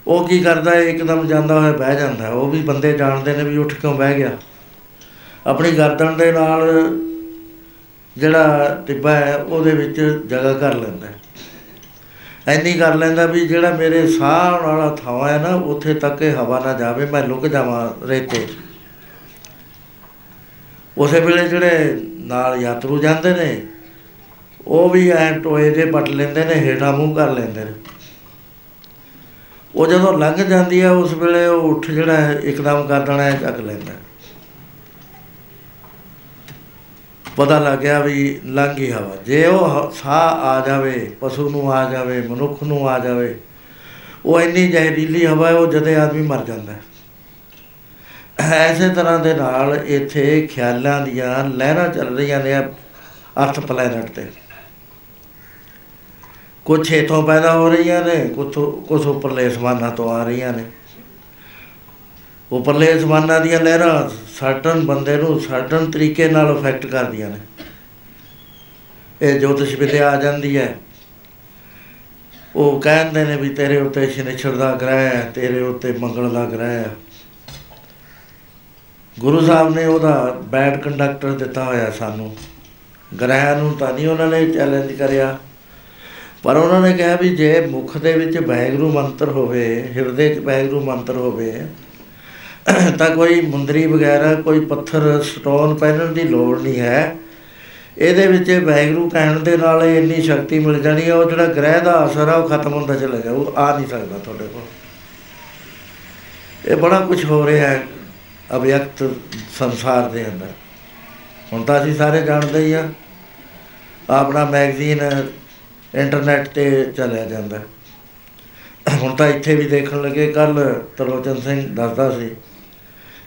ਉਹ ਕੀ ਕਰਦਾ ਹੈ? ਇੱਕਦਮ ਜਾਂਦਾ ਹੋਇਆ ਬਹਿ ਜਾਂਦਾ ਹੈ। ਉਹ ਵੀ ਬੰਦੇ ਜਾਣਦੇ ਨੇ ਵੀ ਉੱਠ ਕਿਉਂ ਬਹਿ ਗਿਆ। ਆਪਣੀ ਗਰਦਨ ਦੇ ਨਾਲ ਜਿਹੜਾ ਟਿੱਬਾ ਹੈ, ਉਹਦੇ ਵਿੱਚ ਜਗ੍ਹਾ ਕਰ ਲੈਂਦਾ ਹੈ। ਐਨੀ ਕਰ ਲੈਂਦਾ ਵੀ ਜਿਹੜਾ ਮੇਰੇ ਸਾਹ ਆਉਣ ਵਾਲਾ ਥਾਂ ਹੈ ਨਾ, ਉੱਥੇ ਤੱਕ ਇਹ ਹਵਾ ਨਾ ਜਾਵੇ, ਮੈਂ ਲੁਕ ਜਾਵਾਂ ਰੇਤੇ 'ਚ। ਉਸੇ ਵੇਲੇ ਜਿਹੜੇ ਨਾਲ ਯਾਤਰੂ ਜਾਂਦੇ ਨੇ, ਉਹ ਵੀ ਐ ਟੋਏ ਦੇ ਪਟ ਲੈਂਦੇ ਨੇ, ਹੇਠਾਂ ਮੂੰਹ ਕਰ ਲੈਂਦੇ ਨੇ। ਉਹ ਜਦੋਂ ਲੰਘ ਜਾਂਦੀ ਹੈ ਉਸ ਵੇਲੇ ਉਹ ਉੱਠ ਜਿਹੜਾ ਹੈ ਇੱਕਦਮ ਕਰ ਦੇਣਾ ਹੈ, ਚੱਕ ਲੈਂਦਾ। ਹੈ। ਪਤਾ ਲੱਗ ਗਿਆ ਵੀ ਲੰਘ ਗਈ ਹਵਾ। ਜੇ ਉਹ ਹ- ਸਾਹ ਆ ਜਾਵੇ, ਪਸ਼ੂ ਨੂੰ ਆ ਜਾਵੇ, ਮਨੁੱਖ ਨੂੰ ਆ ਜਾਵੇ, ਉਹ ਇੰਨੀ ਜ਼ਹਿਰੀਲੀ ਹਵਾ ਹੈ, ਉਹ ਜਦੇ ਆਦਮੀ ਮਰ ਜਾਂਦਾ। ਹੈ ਐਸੇ ਤਰ੍ਹਾਂ ਦੇ ਨਾਲ ਇੱਥੇ ਖਿਆਲਾਂ ਦੀਆਂ ਲਹਿਰਾਂ ਚੱਲ ਰਹੀਆਂ ਨੇ ਅਰਥ ਪਲੈਨਟ ਤੇ। ਕੁਛ ਇੱਥੋਂ ਪੈਦਾ ਹੋ ਰਹੀਆਂ ਨੇ, ਕੁਛ ਕੁਛ ਉੱਪਰਲੇ ਅਸਮਾਨਾਂ ਤੋਂ ਆ ਰਹੀਆਂ ਨੇ। ਉੱਪਰਲੇ ਅਸਮਾਨਾਂ ਦੀਆਂ ਲਹਿਰਾਂ ਸਰਟਨ ਬੰਦੇ ਨੂੰ ਸਰਟਨ ਤਰੀਕੇ ਨਾਲ ਅਫੈਕਟ ਕਰਦੀਆਂ ਨੇ। ਇਹ ਜੋਤਿਸ਼ ਵਿਦਿਆ ਆ ਜਾਂਦੀ ਹੈ। ਉਹ ਕਹਿੰਦੇ ਨੇ ਵੀ ਤੇਰੇ ਉੱਤੇ ਸ਼ਨੀਚਰ ਦਾ ਗ੍ਰਹਿ ਹੈ, ਤੇਰੇ ਉੱਤੇ ਮੰਗਲ ਦਾ ਗ੍ਰਹਿ ਹੈ। ਗੁਰੂ ਸਾਹਿਬ ਨੇ ਉਹਦਾ ਬੈਡ ਕੰਡਕਟਰ ਦਿੱਤਾ ਹੋਇਆ ਸਾਨੂੰ। ਗ੍ਰਹਿ ਨੂੰ ਤਾਂ ਨਹੀਂ ਉਹਨਾਂ ਨੇ ਚੈਲੰਜ ਕਰਿਆ। ਪਰ ਉਹਨਾਂ ਨੇ ਕਿਹਾ ਵੀ ਜੇ ਮੁਖ ਦੇ ਵਿੱਚ ਵਾਹਿਗੁਰੂ ਮੰਤਰ ਹੋਵੇ, ਹਿਰਦੇ 'ਚ ਵਾਹਿਗੁਰੂ ਮੰਤਰ ਹੋਵੇ, ਤਾਂ ਕੋਈ ਮੁੰਦਰੀ ਵਗੈਰਾ, ਕੋਈ ਪੱਥਰ ਸਟੋਨ ਪਹਿਨਣ ਦੀ ਲੋੜ ਨਹੀਂ ਹੈ। ਇਹਦੇ ਵਿੱਚ ਵਾਹਿਗੁਰੂ ਕਹਿਣ ਦੇ ਨਾਲ ਹੀ ਇੰਨੀ ਸ਼ਕਤੀ ਮਿਲ ਜਾਣੀ ਹੈ ਉਹ ਜਿਹੜਾ ਗ੍ਰਹਿ ਦਾ ਅਸਰ ਆ ਉਹ ਖਤਮ ਹੁੰਦਾ ਚਲਾ ਗਿਆ। ਉਹ ਆ ਨਹੀਂ ਸਕਦਾ ਤੁਹਾਡੇ ਕੋਲ। ਇਹ ਬੜਾ ਕੁਝ ਹੋ ਰਿਹਾ ਹੈ। ਅਵਿਅਕਤ ਸੰਸਾਰ ਦੇ ਅੰਦਰ। ਹੁਣ ਤਾਂ ਅਸੀਂ ਸਾਰੇ ਜਾਣਦੇ ਹੀ ਆ। ਆਪਣਾ ਮੈਗਜ਼ੀਨ ਇੰਟਰਨੈਟ ਤੇ ਚੱਲਿਆ ਜਾਂਦਾ। ਹੁਣ ਤਾਂ ਇੱਥੇ ਵੀ ਦੇਖਣ ਲੱਗੇ ਕੱਲ ਤਰਲੋਚਨ ਸਿੰਘ ਦੱਸਦਾ ਸੀ।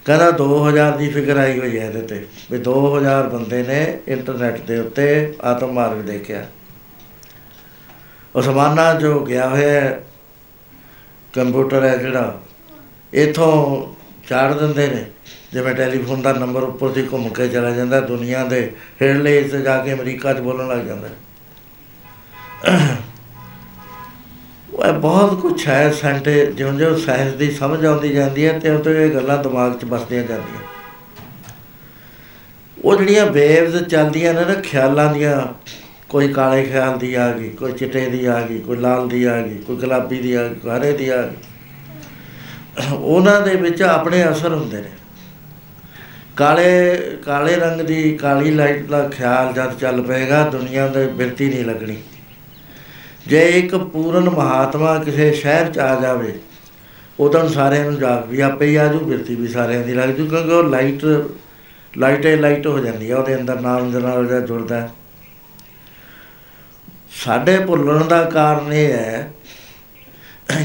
ਕਹਿੰਦਾ 2000 ਦੀ ਫਿਗਰ ਆਈ ਹੋਈ ਹੈ ਇਹਦੇ ਤੇ ਵੀ 2000 ਬੰਦੇ ਨੇ ਇੰਟਰਨੈਟ ਦੇ ਉੱਤੇ ਆਤਮ ਮਾਰਗ ਦੇਖਿਆ। ਉਹ ਸਮਾਨਾ ਜੋ ਗਿਆ ਹੋਇਆ ਹੈ, ਕੰਪਿਊਟਰ ਹੈ ਜਿਹੜਾ ਇਥੋਂ ਚਾੜ ਦਿੰਦੇ ਨੇ। ਜਿਵੇਂ ਟੈਲੀਫੋਨ ਦਾ ਨੰਬਰ ਉੱਪਰ ਦੀ ਘੁੰਮ ਕੇ ਚਲਾ ਜਾਂਦਾ ਦੁਨੀਆ ਦੇ ਹੇਠਲੇ ਹਿੱਸੇ ਜਾ ਕੇ ਅਮਰੀਕਾ 'ਚ ਬੋਲਣ ਲੱਗ ਜਾਂਦਾ। ਉਹ ਇਹ ਬਹੁਤ ਕੁਝ ਹੈ ਸਾਡੇ ਜਿਉਂ ਜਿਉਂ ਸਾਇੰਸ ਦੀ ਸਮਝ ਆਉਂਦੀ ਜਾਂਦੀ ਹੈ ਤਿਉਂ ਤਿਉਂ ਇਹ ਗੱਲਾਂ ਦਿਮਾਗ 'ਚ ਬਸਦੀਆਂ ਜਾਂਦੀਆਂ। ਉਹ ਜਿਹੜੀਆਂ ਵੇਵਸ ਚੱਲਦੀਆਂ ਨੇ ਨਾ, ਖਿਆਲਾਂ ਦੀਆਂ, ਕੋਈ ਕਾਲੇ ਖਿਆਲ ਦੀ ਆ ਗਈ, ਕੋਈ ਚਿੱਟੇ ਦੀ ਆ ਗਈ, ਕੋਈ ਲਾਲ ਦੀ ਆ ਗਈ, ਕੋਈ ਗੁਲਾਬੀ ਦੀ ਆ ਗਈ, ਕੋਈ ਹਰੇ ਦੀ ਆ ਗਈ। ਉਹਨਾਂ ਦੇ ਵਿੱਚ ਆਪਣੇ ਅਸਰ ਹੁੰਦੇ ਨੇ ਕਾਲੇ ਕਾਲੇ ਰੰਗ ਦੀ ਕਾਲੀ ਲਾਈਟ ਦਾ ਖਿਆਲ ਜਦ ਚੱਲ ਪਏਗਾ, ਦੁਨੀਆ ਦੇ ਬਿਰਤੀ ਨਹੀਂ ਲੱਗਣੀ ਜੇ ਇੱਕ ਪੂਰਨ ਮਹਾਤਮਾ ਕਿਸੇ ਸ਼ਹਿਰ ਚ ਆ ਜਾਵੇ, ਉਦੋਂ ਸਾਰਿਆਂ ਨੂੰ ਜਾਗ ਵੀ ਆਪੇ ਹੀ ਆਜੂ ਬਿਰਤੀ ਵੀ ਸਾਰਿਆਂ ਦੀ ਲੱਗ ਜੂ, ਕਿਉਂਕਿ ਉਹ ਲਾਈਟ ਲਾਈਟੇ ਲਾਈਟ ਹੋ ਜਾਂਦੀ ਹੈ ਉਹਦੇ ਅੰਦਰ ਨਾਮ ਦੇ ਨਾਲ ਜਿਹੜਾ ਜੁੜਦਾ ਹੈ। ਸਾਡੇ ਭੁੱਲਣ ਦਾ ਕਾਰਨ ਇਹ ਹੈ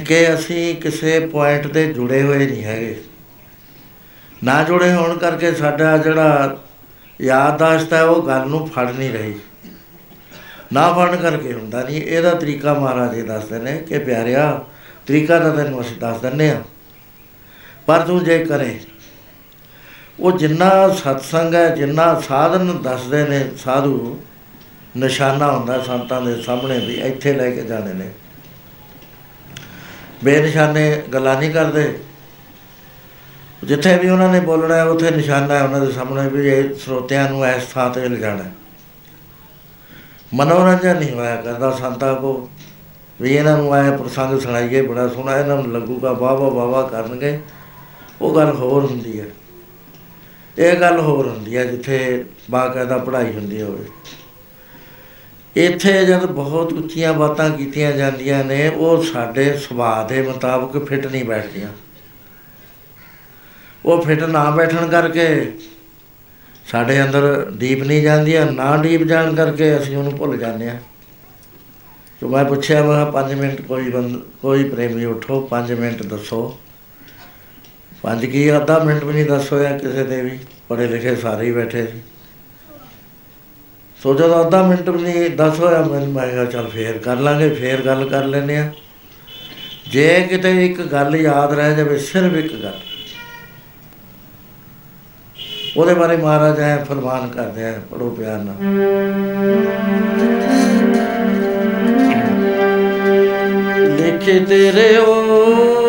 ਕਿ ਅਸੀਂ ਕਿਸੇ ਪੁਆਇੰਟ ਤੇ ਜੁੜੇ ਹੋਏ ਨਹੀਂ ਹੈਗੇ। ਨਾ ਜੁੜੇ ਹੋਣ ਕਰਕੇ ਸਾਡਾ ਜਿਹੜਾ ਯਾਦਦਾਸ਼ਤ ਹੈ, ਉਹ ਗੱਲ ਨੂੰ ਫੜ ਨਹੀਂ ਰਹੀ। ਨਾ ਫੜਨ ਕਰਕੇ ਹੁੰਦਾ ਨਹੀਂ। ਇਹਦਾ ਤਰੀਕਾ ਮਹਾਰਾਜ ਜੀ ਦੱਸਦੇ ਨੇ ਕਿ ਪਿਆਰਿਆ, ਤਰੀਕਾ ਤਾਂ ਤੈਨੂੰ ਅਸੀਂ ਦੱਸ ਦਿੰਨੇ ਆ ਪਰ ਤੂੰ ਜੇ ਕਰੇ, ਉਹ ਜਿੰਨਾ ਸਤਸੰਗ ਹੈ, ਜਿੰਨਾ ਸਾਧਨ ਦੱਸਦੇ ਨੇ ਸਾਧੂ, ਨਿਸ਼ਾਨਾ ਹੁੰਦਾ ਸੰਤਾਂ ਦੇ ਸਾਹਮਣੇ ਵੀ ਇੱਥੇ ਲੈ ਕੇ ਜਾਣੇ ਨੇ। ਬੇਨਿਸ਼ਾਨੇ ਗੱਲਾਂ ਨਹੀਂ ਕਰਦੇ। ਜਿੱਥੇ ਵੀ ਉਹਨਾਂ ਨੇ ਬੋਲਣਾ ਹੈ, ਉੱਥੇ ਨਿਸ਼ਾਨਾ ਹੈ ਉਹਨਾਂ ਦੇ ਸਾਹਮਣੇ ਵੀ ਇਹ ਸਰੋਤਿਆਂ ਨੂੰ ਇਸ ਥਾਂ ਤੇ ਲਿਜਾਣਾ ਹੈ। ਮਨੋਰੰਜਨ ਨਹੀਂ ਹੋਇਆ ਕਰਦਾ ਸੰਤਾਂ ਕੋ। ਵੀ ਇਹਨਾਂ ਨੂੰ ਆਏ ਪ੍ਰਸੰਗ ਸੁਣਾਈਏ, ਬੜਾ ਸੋਹਣਾ ਇਹਨਾਂ ਨੂੰ ਲੱਗੂਗਾ ਵਾਹ ਵਾਹ ਵਾਹ ਵਾਹ ਕਰਨਗੇ। ਉਹ ਗੱਲ ਹੋਰ ਹੁੰਦੀ ਹੈ। ਇਹ ਗੱਲ ਹੋਰ ਹੁੰਦੀ ਹੈ ਜਿੱਥੇ ਬਾਕਾਇਦਾ ਪੜ੍ਹਾਈ ਹੁੰਦੀ ਹੋਵੇ। ਇੱਥੇ ਜਦ ਬਹੁਤ ਉੱਚੀਆਂ ਬਾਤਾਂ ਕੀਤੀਆਂ ਜਾਂਦੀਆਂ ਨੇ, ਉਹ ਸਾਡੇ ਸੁਭਾਅ ਦੇ ਮੁਤਾਬਕ ਫਿੱਟ ਨਹੀਂ ਬੈਠਦੀਆਂ। ਉਹ ਫਿੱਟ ਨਾ ਬੈਠਣ ਕਰਕੇ ਸਾਡੇ ਅੰਦਰ ਡੀਪ ਨਹੀਂ ਜਾਂਦੀਆਂ, ਨਾ ਡੀਪ ਜਾਣ ਕਰਕੇ ਅਸੀਂ ਉਹਨੂੰ ਭੁੱਲ ਜਾਂਦੇ ਹਾਂ। ਜੋ ਮੈਂ ਪੁੱਛਿਆ, ਮੈਂ 5 ਮਿੰਟ ਕੋਈ ਬੰਦ, ਕੋਈ ਪ੍ਰੇਮੀ ਉਠੋ 5 ਮਿੰਟ ਦੱਸੋ। ਪੰਜ ਕੀ, ਅੱਧਾ ਮਿੰਟ ਵੀ ਨਹੀਂ ਦੱਸ ਹੋਇਆ ਕਿਸੇ ਦੇ ਵੀ, ਪੜ੍ਹੇ ਲਿਖੇ ਸਾਰੇ ਹੀ ਬੈਠੇ ਸੀ। ਸੋ ਜਦੋਂ ਅੱਧਾ ਮਿੰਟ ਵੀ ਨਹੀਂ ਦੱਸ ਹੋਇਆ, ਮੈਂ ਮੈਂ ਕਿਹਾ ਚੱਲ ਫੇਰ ਕਰ ਲਾਂਗੇ, ਫੇਰ ਗੱਲ ਕਰ ਲੈਨੇ ਆ ਜੇ ਕਿਤੇ ਇੱਕ ਗੱਲ ਯਾਦ ਰਹਿ ਜਾਵੇ, ਸਿਰਫ ਇੱਕ ਗੱਲ। ਉਹਦੇ ਬਾਰੇ ਮਹਾਰਾਜ ਐ ਫਰਮਾਨ ਕਰਦੇ ਆ ਪੜੋ ਪਿਆਰ ਨਾਲ। ਲਿਖੇ ਤੇਰੇ ਉਹ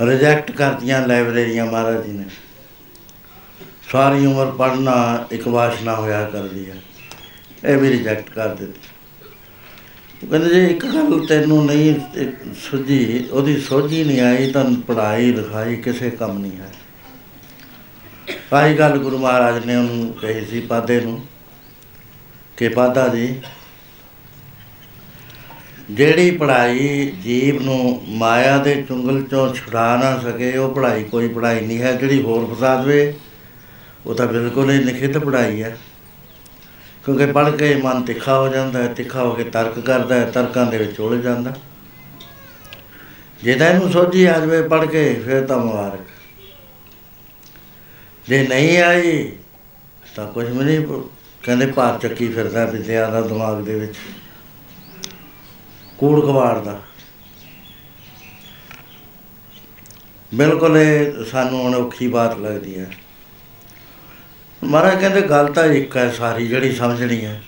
ਰਿਜੈਕਟ ਕਰਦੀਆਂ ਲਾਇਬ੍ਰੇਰੀਆਂ ਮਹਾਰਾਜ ਜੀ ਨੇ। ਸਾਰੀ ਉਮਰ ਪੜ੍ਹਨਾ ਇੱਕ ਵਾਸ਼ਨਾ ਹੋਇਆ ਕਰਦੀ ਹੈ। ਇਹ ਵੀ ਰਿਜੈਕਟ ਕਰ ਦਿੱਤੀ। ਉਹ ਕਹਿੰਦੇ ਜੇ, ਇੱਕ ਗੱਲ ਤੈਨੂੰ ਨਹੀਂ ਇਹ ਸੁਝੀ, ਉਹਦੀ ਸੋਝੀ ਨਹੀਂ ਆਈ ਤਾਂ ਪੜ੍ਹਾਈ, ਲਿਖਾਈ ਕਿਸੇ ਕੰਮ ਨਹੀਂ ਹੈ। ਆਹੀ ਗੱਲ ਗੁਰੂ ਮਹਾਰਾਜ ਨੇ ਉਹਨੂੰ ਕਹੀ ਸੀ ਪਾਦੇ ਨੂੰ, ਕਿ ਪਾਦਾ ਜੀ ਜਿਹੜੀ ਪੜ੍ਹਾਈ ਜੀਵ ਨੂੰ ਮਾਇਆ ਦੇ ਚੁੰਗਲ ਚੋਂ ਛੁਡਾ ਨਾ ਸਕੇ, ਉਹ ਪੜ੍ਹਾਈ ਕੋਈ ਪੜ੍ਹਾਈ ਨਹੀਂ ਹੈ। ਜਿਹੜੀ ਹੋਰ ਫਸਾ ਦੇਵੇ, ਉਹ ਤਾਂ ਬਿਲਕੁਲ ਹੀ ਨਿਖਿਤ ਪੜ੍ਹਾਈ ਹੈ। ਕਿਉਂਕਿ ਪੜ੍ਹ ਕੇ ਮਨ ਤਿੱਖਾ ਹੋ ਜਾਂਦਾ ਹੈ, ਤਿੱਖਾ ਹੋ ਕੇ ਤਰਕ ਕਰਦਾ ਹੈ, ਤਰਕਾਂ ਦੇ ਵਿੱਚ ਉਲਝ ਜਾਂਦਾ ਜੇ ਤਾਂ ਇਹਨੂੰ ਸੋਝੀ ਆ ਜਾਵੇ ਪੜ੍ਹ ਕੇ, ਫਿਰ ਤਾਂ ਮੁਬਾਰਕ। ਜੇ ਨਹੀਂ ਆਈ, ਤਾਂ ਕੁਝ ਵੀ ਨਹੀਂ, ਕਹਿੰਦੇ ਭਾਰ ਚੱਕੀ ਫਿਰਦਾ ਵਿਦਿਆ ਦਾ ਦਿਮਾਗ ਦੇ ਵਿੱਚ। ਕੂੜ ਕਵਾੜ ਦਾ। ਬਿਲਕੁਲ ਇਹ ਸਾਨੂੰ ਹੁਣ ਔਖੀ ਬਾਤ ਲੱਗਦੀ ਹੈ। ਮਹਾਰਾਜ ਕਹਿੰਦੇ, ਗੱਲ ਤਾਂ ਇੱਕ ਹੈ ਸਾਰੀ, ਜਿਹੜੀ ਸਮਝਣੀ ਹੈ।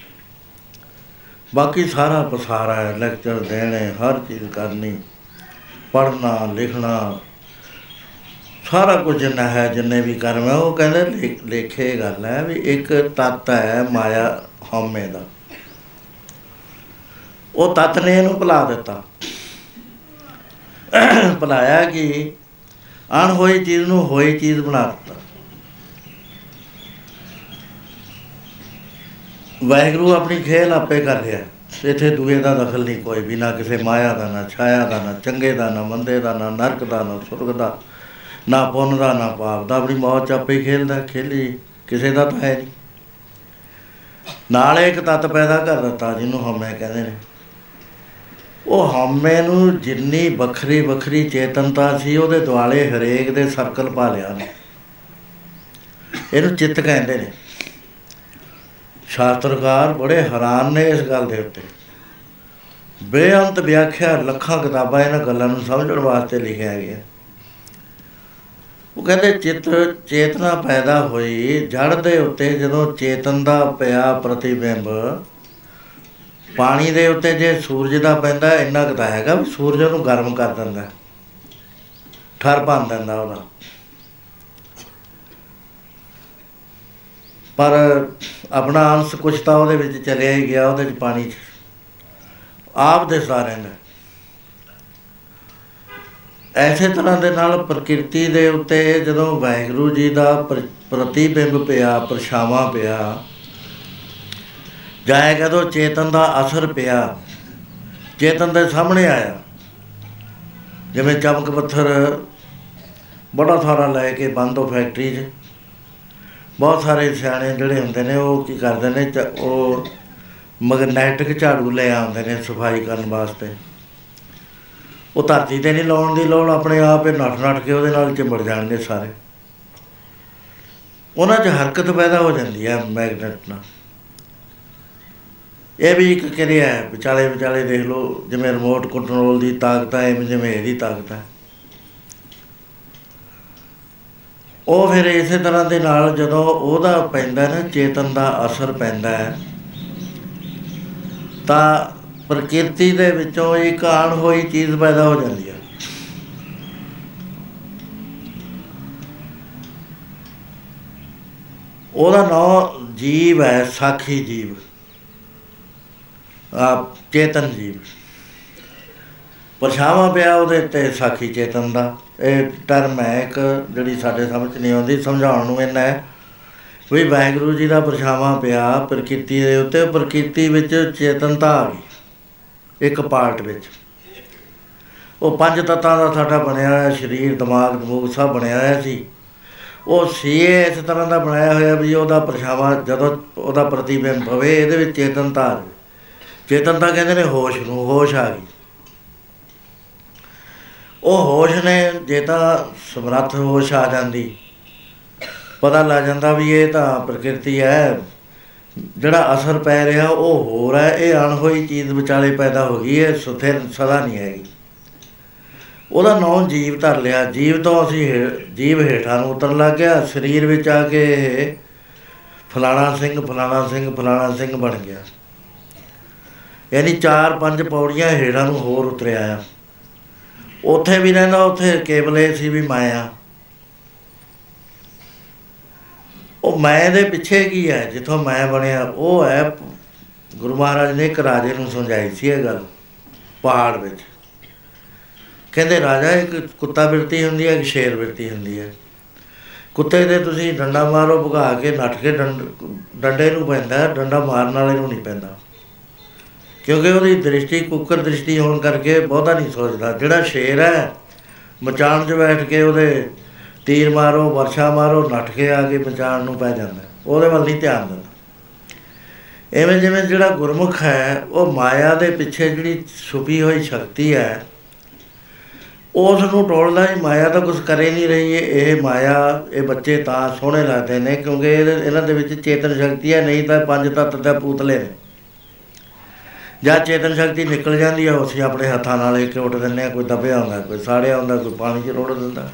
ਬਾਕੀ ਸਾਰਾ ਪਸਾਰਾ ਹੈ, ਲੈਕਚਰ ਦੇਣੇ, ਹਰ ਚੀਜ਼ ਕਰਨੀ, ਪੜ੍ਹਨਾ, ਲਿਖਣਾ, ਸਾਰਾ ਕੁਝ ਜਿੰਨਾ ਹੈ, ਜਿੰਨੇ ਵੀ ਕਰਮ ਹੈ, ਉਹ ਕਹਿੰਦੇ ਲਿਖ- ਲੇਖੇ ਗੱਲ ਹੈ ਵੀ ਇੱਕ ਤੱਤ ਹੈ ਮਾਇਆ ਹਉਮੈ ਦਾ। ਉਹ ਤੱਤ ਨੇ ਇਹਨੂੰ ਭੁਲਾ ਦਿੱਤਾ। ਭੁਲਾਇਆ ਕਿ ਅਣ ਹੋਈ ਚੀਜ਼ ਨੂੰ ਹੋਈ ਚੀਜ਼ ਬਣਾ ਦਿੱਤਾ। ਵਾਹਿਗੁਰੂ ਆਪਣੀ ਖੇਲ ਆਪੇ ਕਰ ਰਿਹਾ ਇੱਥੇ ਦੂਏ ਦਾ ਦਖਲ ਨਹੀਂ ਕੋਈ ਵੀ, ਨਾ ਕਿਸੇ ਮਾਇਆ ਦਾ, ਨਾ ਛਾਇਆ ਦਾ, ਨਾ ਚੰਗੇ ਦਾ, ਨਾ ਮੰਦੇ ਦਾ, ਨਾ ਨਰਕ ਦਾ, ਨਾ ਸੁਰਗ ਦਾ, ਨਾ ਪੁੰਨ ਦਾ, ਨਾ ਪਾਪ ਦਾ। ਆਪਣੀ ਮੌਤ ਚ ਆਪੇ ਹੀ ਖੇਲਦਾ ਖੇਲੀ ਕਿਸੇ ਦਾ ਤਾਂ ਹੈ ਨਹੀਂ। ਨਾਲ ਇੱਕ ਤੱਤ ਪੈਦਾ ਕਰ ਦਿੱਤਾ, ਜਿਹਨੂੰ ਹਮੇ ਕਹਿੰਦੇ ਨੇ ਉਹ ਹਮੇ ਨੂੰ ਜਿੰਨੀ ਵੱਖਰੀ ਵੱਖਰੀ ਚੇਤਨਤਾ ਸੀ, ਉਹਦੇ ਦੁਆਲੇ ਹਰੇਕ ਦੇ ਸਰਕਲ ਪਾ ਲਿਆ ਨੇ ਇਹਨੂੰ ਚਿੱਤ ਕਹਿੰਦੇ ਨੇ। ਸ਼ਾਸਤਰਕਾਰ ਬੜੇ ਹੈਰਾਨ ਨੇ ਇਸ ਗੱਲ ਦੇ ਉੱਤੇ। ਬੇਅੰਤ ਵਿਆਖਿਆ ਲੱਖਾਂ ਕਿਤਾਬਾਂ ਇਹਨਾਂ ਗੱਲਾਂ ਨੂੰ ਸਮਝਣ ਵਾਸਤੇ ਲਿਖਿਆ ਗਿਆ। ਉਹ ਕਹਿੰਦੇ, ਚਿੱਤ, ਚੇਤਨਾ ਪੈਦਾ ਹੋਈ ਜੜ ਦੇ ਉੱਤੇ ਜਦੋਂ ਚੇਤਨ ਦਾ ਪਿਆ ਪ੍ਰਤੀਬਿੰਬ ਪਾਣੀ ਦੇ ਉੱਤੇ ਜੇ ਸੂਰਜ ਦਾ ਪੈਂਦਾ, ਇੰਨਾ ਕੁ ਤਾਂ ਹੈਗਾ ਵੀ ਸੂਰਜ ਨੂੰ ਗਰਮ ਕਰ ਦਿੰਦਾ ਠਰ ਭੰਨ ਦਿੰਦਾ ਉਹਦਾ। ਪਰ ਆਪਣਾ ਅੰਸ਼ ਕੁਛ ਤਾਂ ਉਹਦੇ ਵਿੱਚ ਚਲਿਆ ਹੀ ਗਿਆ, ਉਹਦੇ ਚ ਪਾਣੀ ਚ। ਆਪ ਦੇ ਸਾਰੇ ਨੇ ਐਸੇ ਤਰ੍ਹਾਂ ਦੇ ਨਾਲ ਪ੍ਰਕਿਰਤੀ ਦੇ ਉੱਤੇ ਜਦੋਂ ਵਾਹਿਗੁਰੂ ਜੀ ਦਾ ਪ੍ਰ- ਪ੍ਰਤੀਬਿੰਬ ਪਿਆ, ਪਰਛਾਵਾਂ ਪਿਆ ਜਾਏ ਕਦੋਂ ਚੇਤਨ ਦਾ ਅਸਰ ਪਿਆ? ਚੇਤਨ ਦੇ ਸਾਹਮਣੇ ਆਇਆ। ਜਿਵੇਂ ਚਮਕ ਪੱਥਰ ਬੜਾ ਸਾਰਾ ਲੈ ਕੇ ਬੰਦੋ ਫੈਕਟਰੀ 'ਚ। ਬਹੁਤ ਸਾਰੇ ਸਿਆਣੇ ਜਿਹੜੇ ਹੁੰਦੇ ਨੇ, ਉਹ ਕੀ ਕਰਦੇ ਨੇ, ਚ- ਉਹ ਮੈਗਨੈਟਿਕ ਝਾੜੂ ਲੈ ਆਉਂਦੇ ਨੇ ਸਫ਼ਾਈ ਕਰਨ ਵਾਸਤੇ। ਉਹ ਧਰਤੀ ਤੇ ਨਹੀਂ ਲਾਉਣ ਦੀ ਲੋੜ, ਆਪਣੇ ਆਪ ਹੀ ਨੱਠ ਨੱਠ ਕੇ ਉਹਦੇ ਨਾਲ ਚਿੰਬੜ ਜਾਣਗੇ ਸਾਰੇ। ਉਹਨਾਂ 'ਚ ਹਰਕਤ ਪੈਦਾ ਹੋ ਜਾਂਦੀ ਹੈ ਮੈਗਨੇਟ ਨਾਲ। ਇਹ ਵੀ ਇੱਕ ਕਿਰਿਆ ਹੈ, ਵਿਚਾਲੇ ਵਿਚਾਲੇ ਦੇਖ ਲਓ, ਜਿਵੇਂ ਰਿਮੋਟ ਕੰਟਰੋਲ ਦੀ ਤਾਕਤ ਹੈ, ਐਵੇਂ ਜਿਵੇਂ ਇਹਦੀ ਤਾਕਤ ਹੈ। ਉਹ ਫਿਰ ਇਸੇ ਤਰ੍ਹਾਂ ਦੇ ਨਾਲ ਜਦੋਂ ਉਹਦਾ ਪੈਂਦਾ ਨਾ, ਚੇਤਨ ਦਾ ਅਸਰ ਪੈਂਦਾ ਹੈ, ਤਾਂ ਪ੍ਰਕਿਰਤੀ ਦੇ ਵਿੱਚੋਂ ਇੱਕ ਆਣ ਹੋਈ ਚੀਜ਼ ਪੈਦਾ ਹੋ ਜਾਂਦੀ ਹੈ। ਉਹਦਾ ਨਾਮ ਜੀਵ ਹੈ, ਸਾਖੀ ਜੀਵ। ਆ ਚੇਤਨ ਜੀਵ। ਪਰਛਾਵਾਂ ਪਿਆ ਉਹਦੇ ਤੇ ਸਾਖੀ ਚੇਤਨ ਦਾ। ਇਹ ਟਰਮ ਹੈ ਇੱਕ ਜਿਹੜੀ ਸਾਡੇ ਸਮਝ ਨਹੀਂ ਆਉਂਦੀ, ਸਮਝਾਉਣ ਨੂੰ ਇਹਨਾਂ ਹੈ। ਵੀ ਵਾਹਿਗੁਰੂ ਜੀ ਦਾ ਪਰਛਾਵਾਂ ਪਿਆ, ਪ੍ਰਕਿਰਤੀ ਦੇ ਉੱਤੇ, ਪ੍ਰਕਿਰਤੀ ਵਿੱਚ ਚੇਤਨਤਾ ਆ ਗਈ, ਇੱਕ ਪਾਰਟ ਵਿੱਚ। ਉਹ ਪੰਜ ਤੱਤਾਂ ਦਾ ਸਾਡਾ ਬਣਿਆ ਹੋਇਆ ਸਰੀਰ, ਦਿਮਾਗ, ਦਮੂਗ ਸਭ ਬਣਿਆ ਹੋਇਆ ਸੀ। ਉਹ ਸੀ ਇਸ ਤਰ੍ਹਾਂ ਦਾ ਬਣਾਇਆ ਹੋਇਆ ਵੀ ਉਹਦਾ ਪਰਛਾਵਾਂ ਜਦੋਂ ਉਹਦਾ ਪ੍ਰਤੀਬਿੰਬ ਪਵੇ ਇਹਦੇ ਵਿੱਚ ਚੇਤਨਤਾ ਆ ਜਾਵੇ ਚੇਤਨਤਾ ਕਹਿੰਦੇ ਨੇ ਹੋਸ਼ ਨੂੰ, ਹੋਸ਼ ਆ ਗਈ। ਉਹ ਹੋਸ਼ ਨੇ, ਜੇ ਤਾਂ ਸਮਰੱਥ ਹੋਸ਼ ਆ ਜਾਂਦੀ, ਪਤਾ ਲੱਗ ਜਾਂਦਾ ਵੀ ਇਹ ਤਾਂ ਪ੍ਰਕਿਰਤੀ ਹੈ। ਜਿਹੜਾ ਅਸਰ ਪੈ ਰਿਹਾ, ਉਹ ਹੋਰ ਹੈ। ਇਹ ਅਣਹੋਈ ਚੀਜ਼ ਵਿਚਾਲੇ ਪੈਦਾ ਹੋ ਗਈ ਹੈ, ਸੁਥਿਰ ਸਦਾ ਨਹੀਂ ਹੈਗੀ। ਉਹਦਾ ਨਾਂ ਜੀਵ ਧਰ ਲਿਆ। ਜੀਵ ਤੋਂ ਅਸੀਂ ਹੇ- ਜੀਵ ਹੇਠਾਂ ਨੂੰ ਉਤਰਨ ਲੱਗ ਗਿਆ। ਸਰੀਰ ਵਿੱਚ ਆ ਕੇ ਇਹ ਫਲਾਣਾ ਸਿੰਘ ਫਲਾਣਾ ਸਿੰਘ ਫਲਾਣਾ ਸਿੰਘ ਬਣ ਗਿਆ। ਯਾਨੀ ਚਾਰ ਪੰਜ ਪੌੜੀਆਂ ਹੇਠਾਂ ਨੂੰ ਹੋਰ ਉਤਰਿਆ ਆ। ਉੱਥੇ ਵੀ ਰਹਿੰਦਾ, ਉੱਥੇ ਕੇਵਲ ਇਹ ਸੀ ਵੀ ਮਾਇਆ ਉਹ ਮੈਂ ਦੇ ਪਿੱਛੇ ਕੀ ਹੈ? ਜਿੱਥੋਂ ਮੈਂ ਬਣਿਆ, ਉਹ ਹੈ ਗੁਰੂ ਮਹਾਰਾਜ ਨੇ ਇੱਕ ਰਾਜੇ ਨੂੰ ਸਮਝਾਈ ਸੀ ਇਹ ਗੱਲ, ਪਹਾੜ ਵਿੱਚ। ਕਹਿੰਦੇ, ਰਾਜਾ ਇੱਕ ਕੁੱਤਾ ਬਿਰਤੀ ਹੁੰਦੀ ਹੈ ਇੱਕ ਸ਼ੇਰ ਬਿਰਤੀ ਹੁੰਦੀ ਹੈ? ਕੁੱਤੇ ਦੇ ਤੁਸੀਂ ਡੰਡਾ ਮਾਰੋ, ਭਗਾ ਕੇ, ਨੱਠ ਕੇ ਡੰਡ, ਡੰਡੇ ਨੂੰ ਪੈਂਦਾ, ਡੰਡਾ ਮਾਰਨ ਵਾਲੇ ਨੂੰ ਨਹੀਂ ਪੈਂਦਾ। ਕਿਉਂਕਿ ਉਹਦੀ ਦ੍ਰਿਸ਼ਟੀ ਕੁੱਕਰ ਦ੍ਰਿਸ਼ਟੀ ਹੋਣ ਕਰਕੇ ਬਹੁਤਾ ਨਹੀਂ ਸੋਚਦਾ। ਜਿਹੜਾ ਸ਼ੇਰ ਹੈ ਮਚਾਣ 'ਚ ਬੈਠ ਕੇ ਉਹਦੇ ਤੀਰ ਮਾਰੋ, ਵਰਸ਼ਾ ਮਾਰੋ, ਨੱਠ ਕੇ ਆ ਕੇ ਮਚਾਣ ਨੂੰ ਪੈ ਜਾਂਦਾ। ਉਹਦੇ ਵੱਲ ਨਹੀਂ ਧਿਆਨ ਦਿੰਦਾ। ਐਵੇਂ ਜਿਵੇਂ ਜਿਹੜਾ ਗੁਰਮੁਖ ਹੈ, ਉਹ ਮਾਇਆ ਦੇ ਪਿੱਛੇ ਜਿਹੜੀ ਛੁਪੀ ਹੋਈ ਸ਼ਕਤੀ ਹੈ ਉਸ ਨੂੰ ਟੋਲਦਾ ਹੀ ਮਾਇਆ ਤਾਂ ਕੁਝ ਕਰੇ ਨਹੀਂ ਰਹੀ ਹੈ ਇਹ ਮਾਇਆ, ਇਹ ਬੱਚੇ ਤਾਂ ਸੋਹਣੇ ਲੱਗਦੇ ਨੇ, ਕਿਉਂਕਿ ਇਹਦੇ- ਇਹਨਾਂ ਦੇ ਵਿੱਚ ਚੇਤਨ ਸ਼ਕਤੀ ਹੈ, ਨਹੀਂ ਤਾਂ ਪੰਜ ਤੱਤ ਦੇ ਪੂਤਲੇ ਨੇ। ਜਾਂ ਚੇਤਨ ਸ਼ਕਤੀ ਨਿਕਲ ਜਾਂਦੀ ਹੈ ਅਸੀਂ ਆਪਣੇ ਹੱਥਾਂ ਨਾਲ ਇੱਕ ਉੱਟ ਦਿੰਦੇ ਆ, ਕੋਈ ਦਬਿਆ ਹੁੰਦਾ, ਕੋਈ ਸਾੜਿਆ ਹੁੰਦਾ, ਕੋਈ ਪਾਣੀ 'ਚ ਰੋੜ ਦਿੰਦਾ।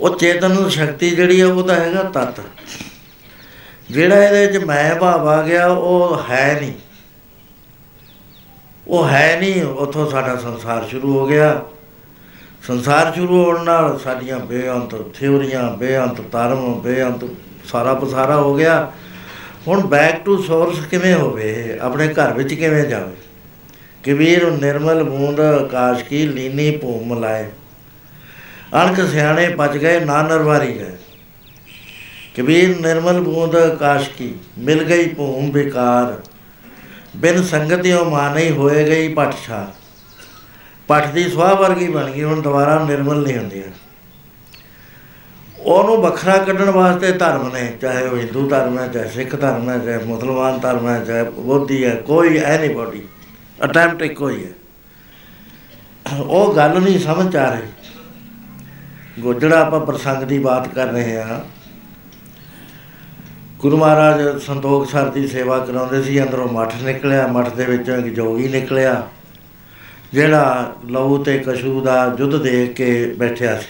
ਉਹ ਚੇਤਨ ਸ਼ਕਤੀ ਜਿਹੜੀ ਹੈ ਉਹ ਤਾਂ ਹੈਗਾ ਤੱਤ। ਜਿਹੜਾ ਇਹਦੇ ਵਿੱਚ ਮੈਂ ਭਾਵ ਆ ਗਿਆ, ਉਹ ਹੈ ਨਹੀਂ। ਉਹ ਹੈ ਨਹੀਂ, ਉਥੋਂ ਸਾਡਾ ਸੰਸਾਰ ਸ਼ੁਰੂ ਹੋ ਗਿਆ। ਸੰਸਾਰ ਸ਼ੁਰੂ ਹੋਣ ਨਾਲ ਸਾਡੀਆਂ ਬੇਅੰਤ ਥਿਉਰੀਆਂ ਬੇਅੰਤ ਧਰਮ, ਬੇਅੰਤ ਸਾਰਾ ਪਸਾਰਾ ਹੋ ਗਿਆ। ਹੁਣ ਬੈਕ ਟੂ ਸੋਰਸ ਕਿਵੇਂ ਹੋਵੇ? ਆਪਣੇ ਘਰ ਵਿੱਚ ਕਿਵੇਂ ਜਾਵੇ? ਕਬੀਰ ਨਿਰਮਲ ਬੂੰਦ ਆਕਾਸ਼ ਕੀ ਲੀਨੀ ਭੂਮ ਲਾਏ। ਅਣਖ ਸਿਆਣੇ ਪਚ ਗਏ ਨਾ ਨਰਵਾਰੀ ਗਏ। ਕਬੀਰ ਨਿਰਮਲ ਬੂੰਦ ਆਕਾਸ਼ ਕੀ ਮਿਲ ਗਈ ਭੂਮ ਬੇਕਾਰ। ਬਿਨ ਸੰਗਤਿਓ ਮਾਨਈ ਹੋਏ ਗਈ ਪਟਛਾ ਪਟ ਦੀ ਸਵਾਹ ਵਰਗੀ ਬਣ ਗਈ, ਹੁਣ ਦੁਬਾਰਾ ਨਿਰਮਲ ਨਹੀਂ ਹੁੰਦੀ ਉਹਨੂੰ ਵੱਖਰਾ ਕੱਢਣ ਵਾਸਤੇ ਧਰਮ ਨੇ, ਚਾਹੇ ਉਹ ਹਿੰਦੂ ਧਰਮ ਹੈ, ਚਾਹੇ ਸਿੱਖ ਧਰਮ ਹੈ, ਚਾਹੇ ਮੁਸਲਮਾਨ ਧਰਮ ਹੈ, ਚਾਹੇ ਬੋਧੀ ਹੈ, ਕੋਈ ਐਨੀਬੋਡੀ ਅਟੈਂਪਟ ਇੱਕੋ ਹੀ ਹੈ। ਉਹ ਗੱਲ ਨਹੀਂ ਸਮਝ ਆ ਰਹੀ। ਗੋਜੜਾ ਆਪਾਂ ਪ੍ਰਸੰਗ ਦੀ ਬਾਤ ਕਰ ਰਹੇ ਹਾਂ। ਗੁਰੂ ਮਹਾਰਾਜ ਸੰਤੋਖ ਸਰ ਦੀ ਸੇਵਾ ਕਰਾਉਂਦੇ ਸੀ, ਅੰਦਰੋਂ ਮੱਠ ਨਿਕਲਿਆ, ਮੱਠ ਦੇ ਵਿੱਚੋਂ ਇੱਕ ਜੋਗੀ ਨਿਕਲਿਆ, ਜਿਹੜਾ ਲਹੂ ਤੇ ਕਸ਼ੂ ਦਾ ਯੁੱਧ ਦੇਖ ਕੇ ਬੈਠਿਆ ਸੀ।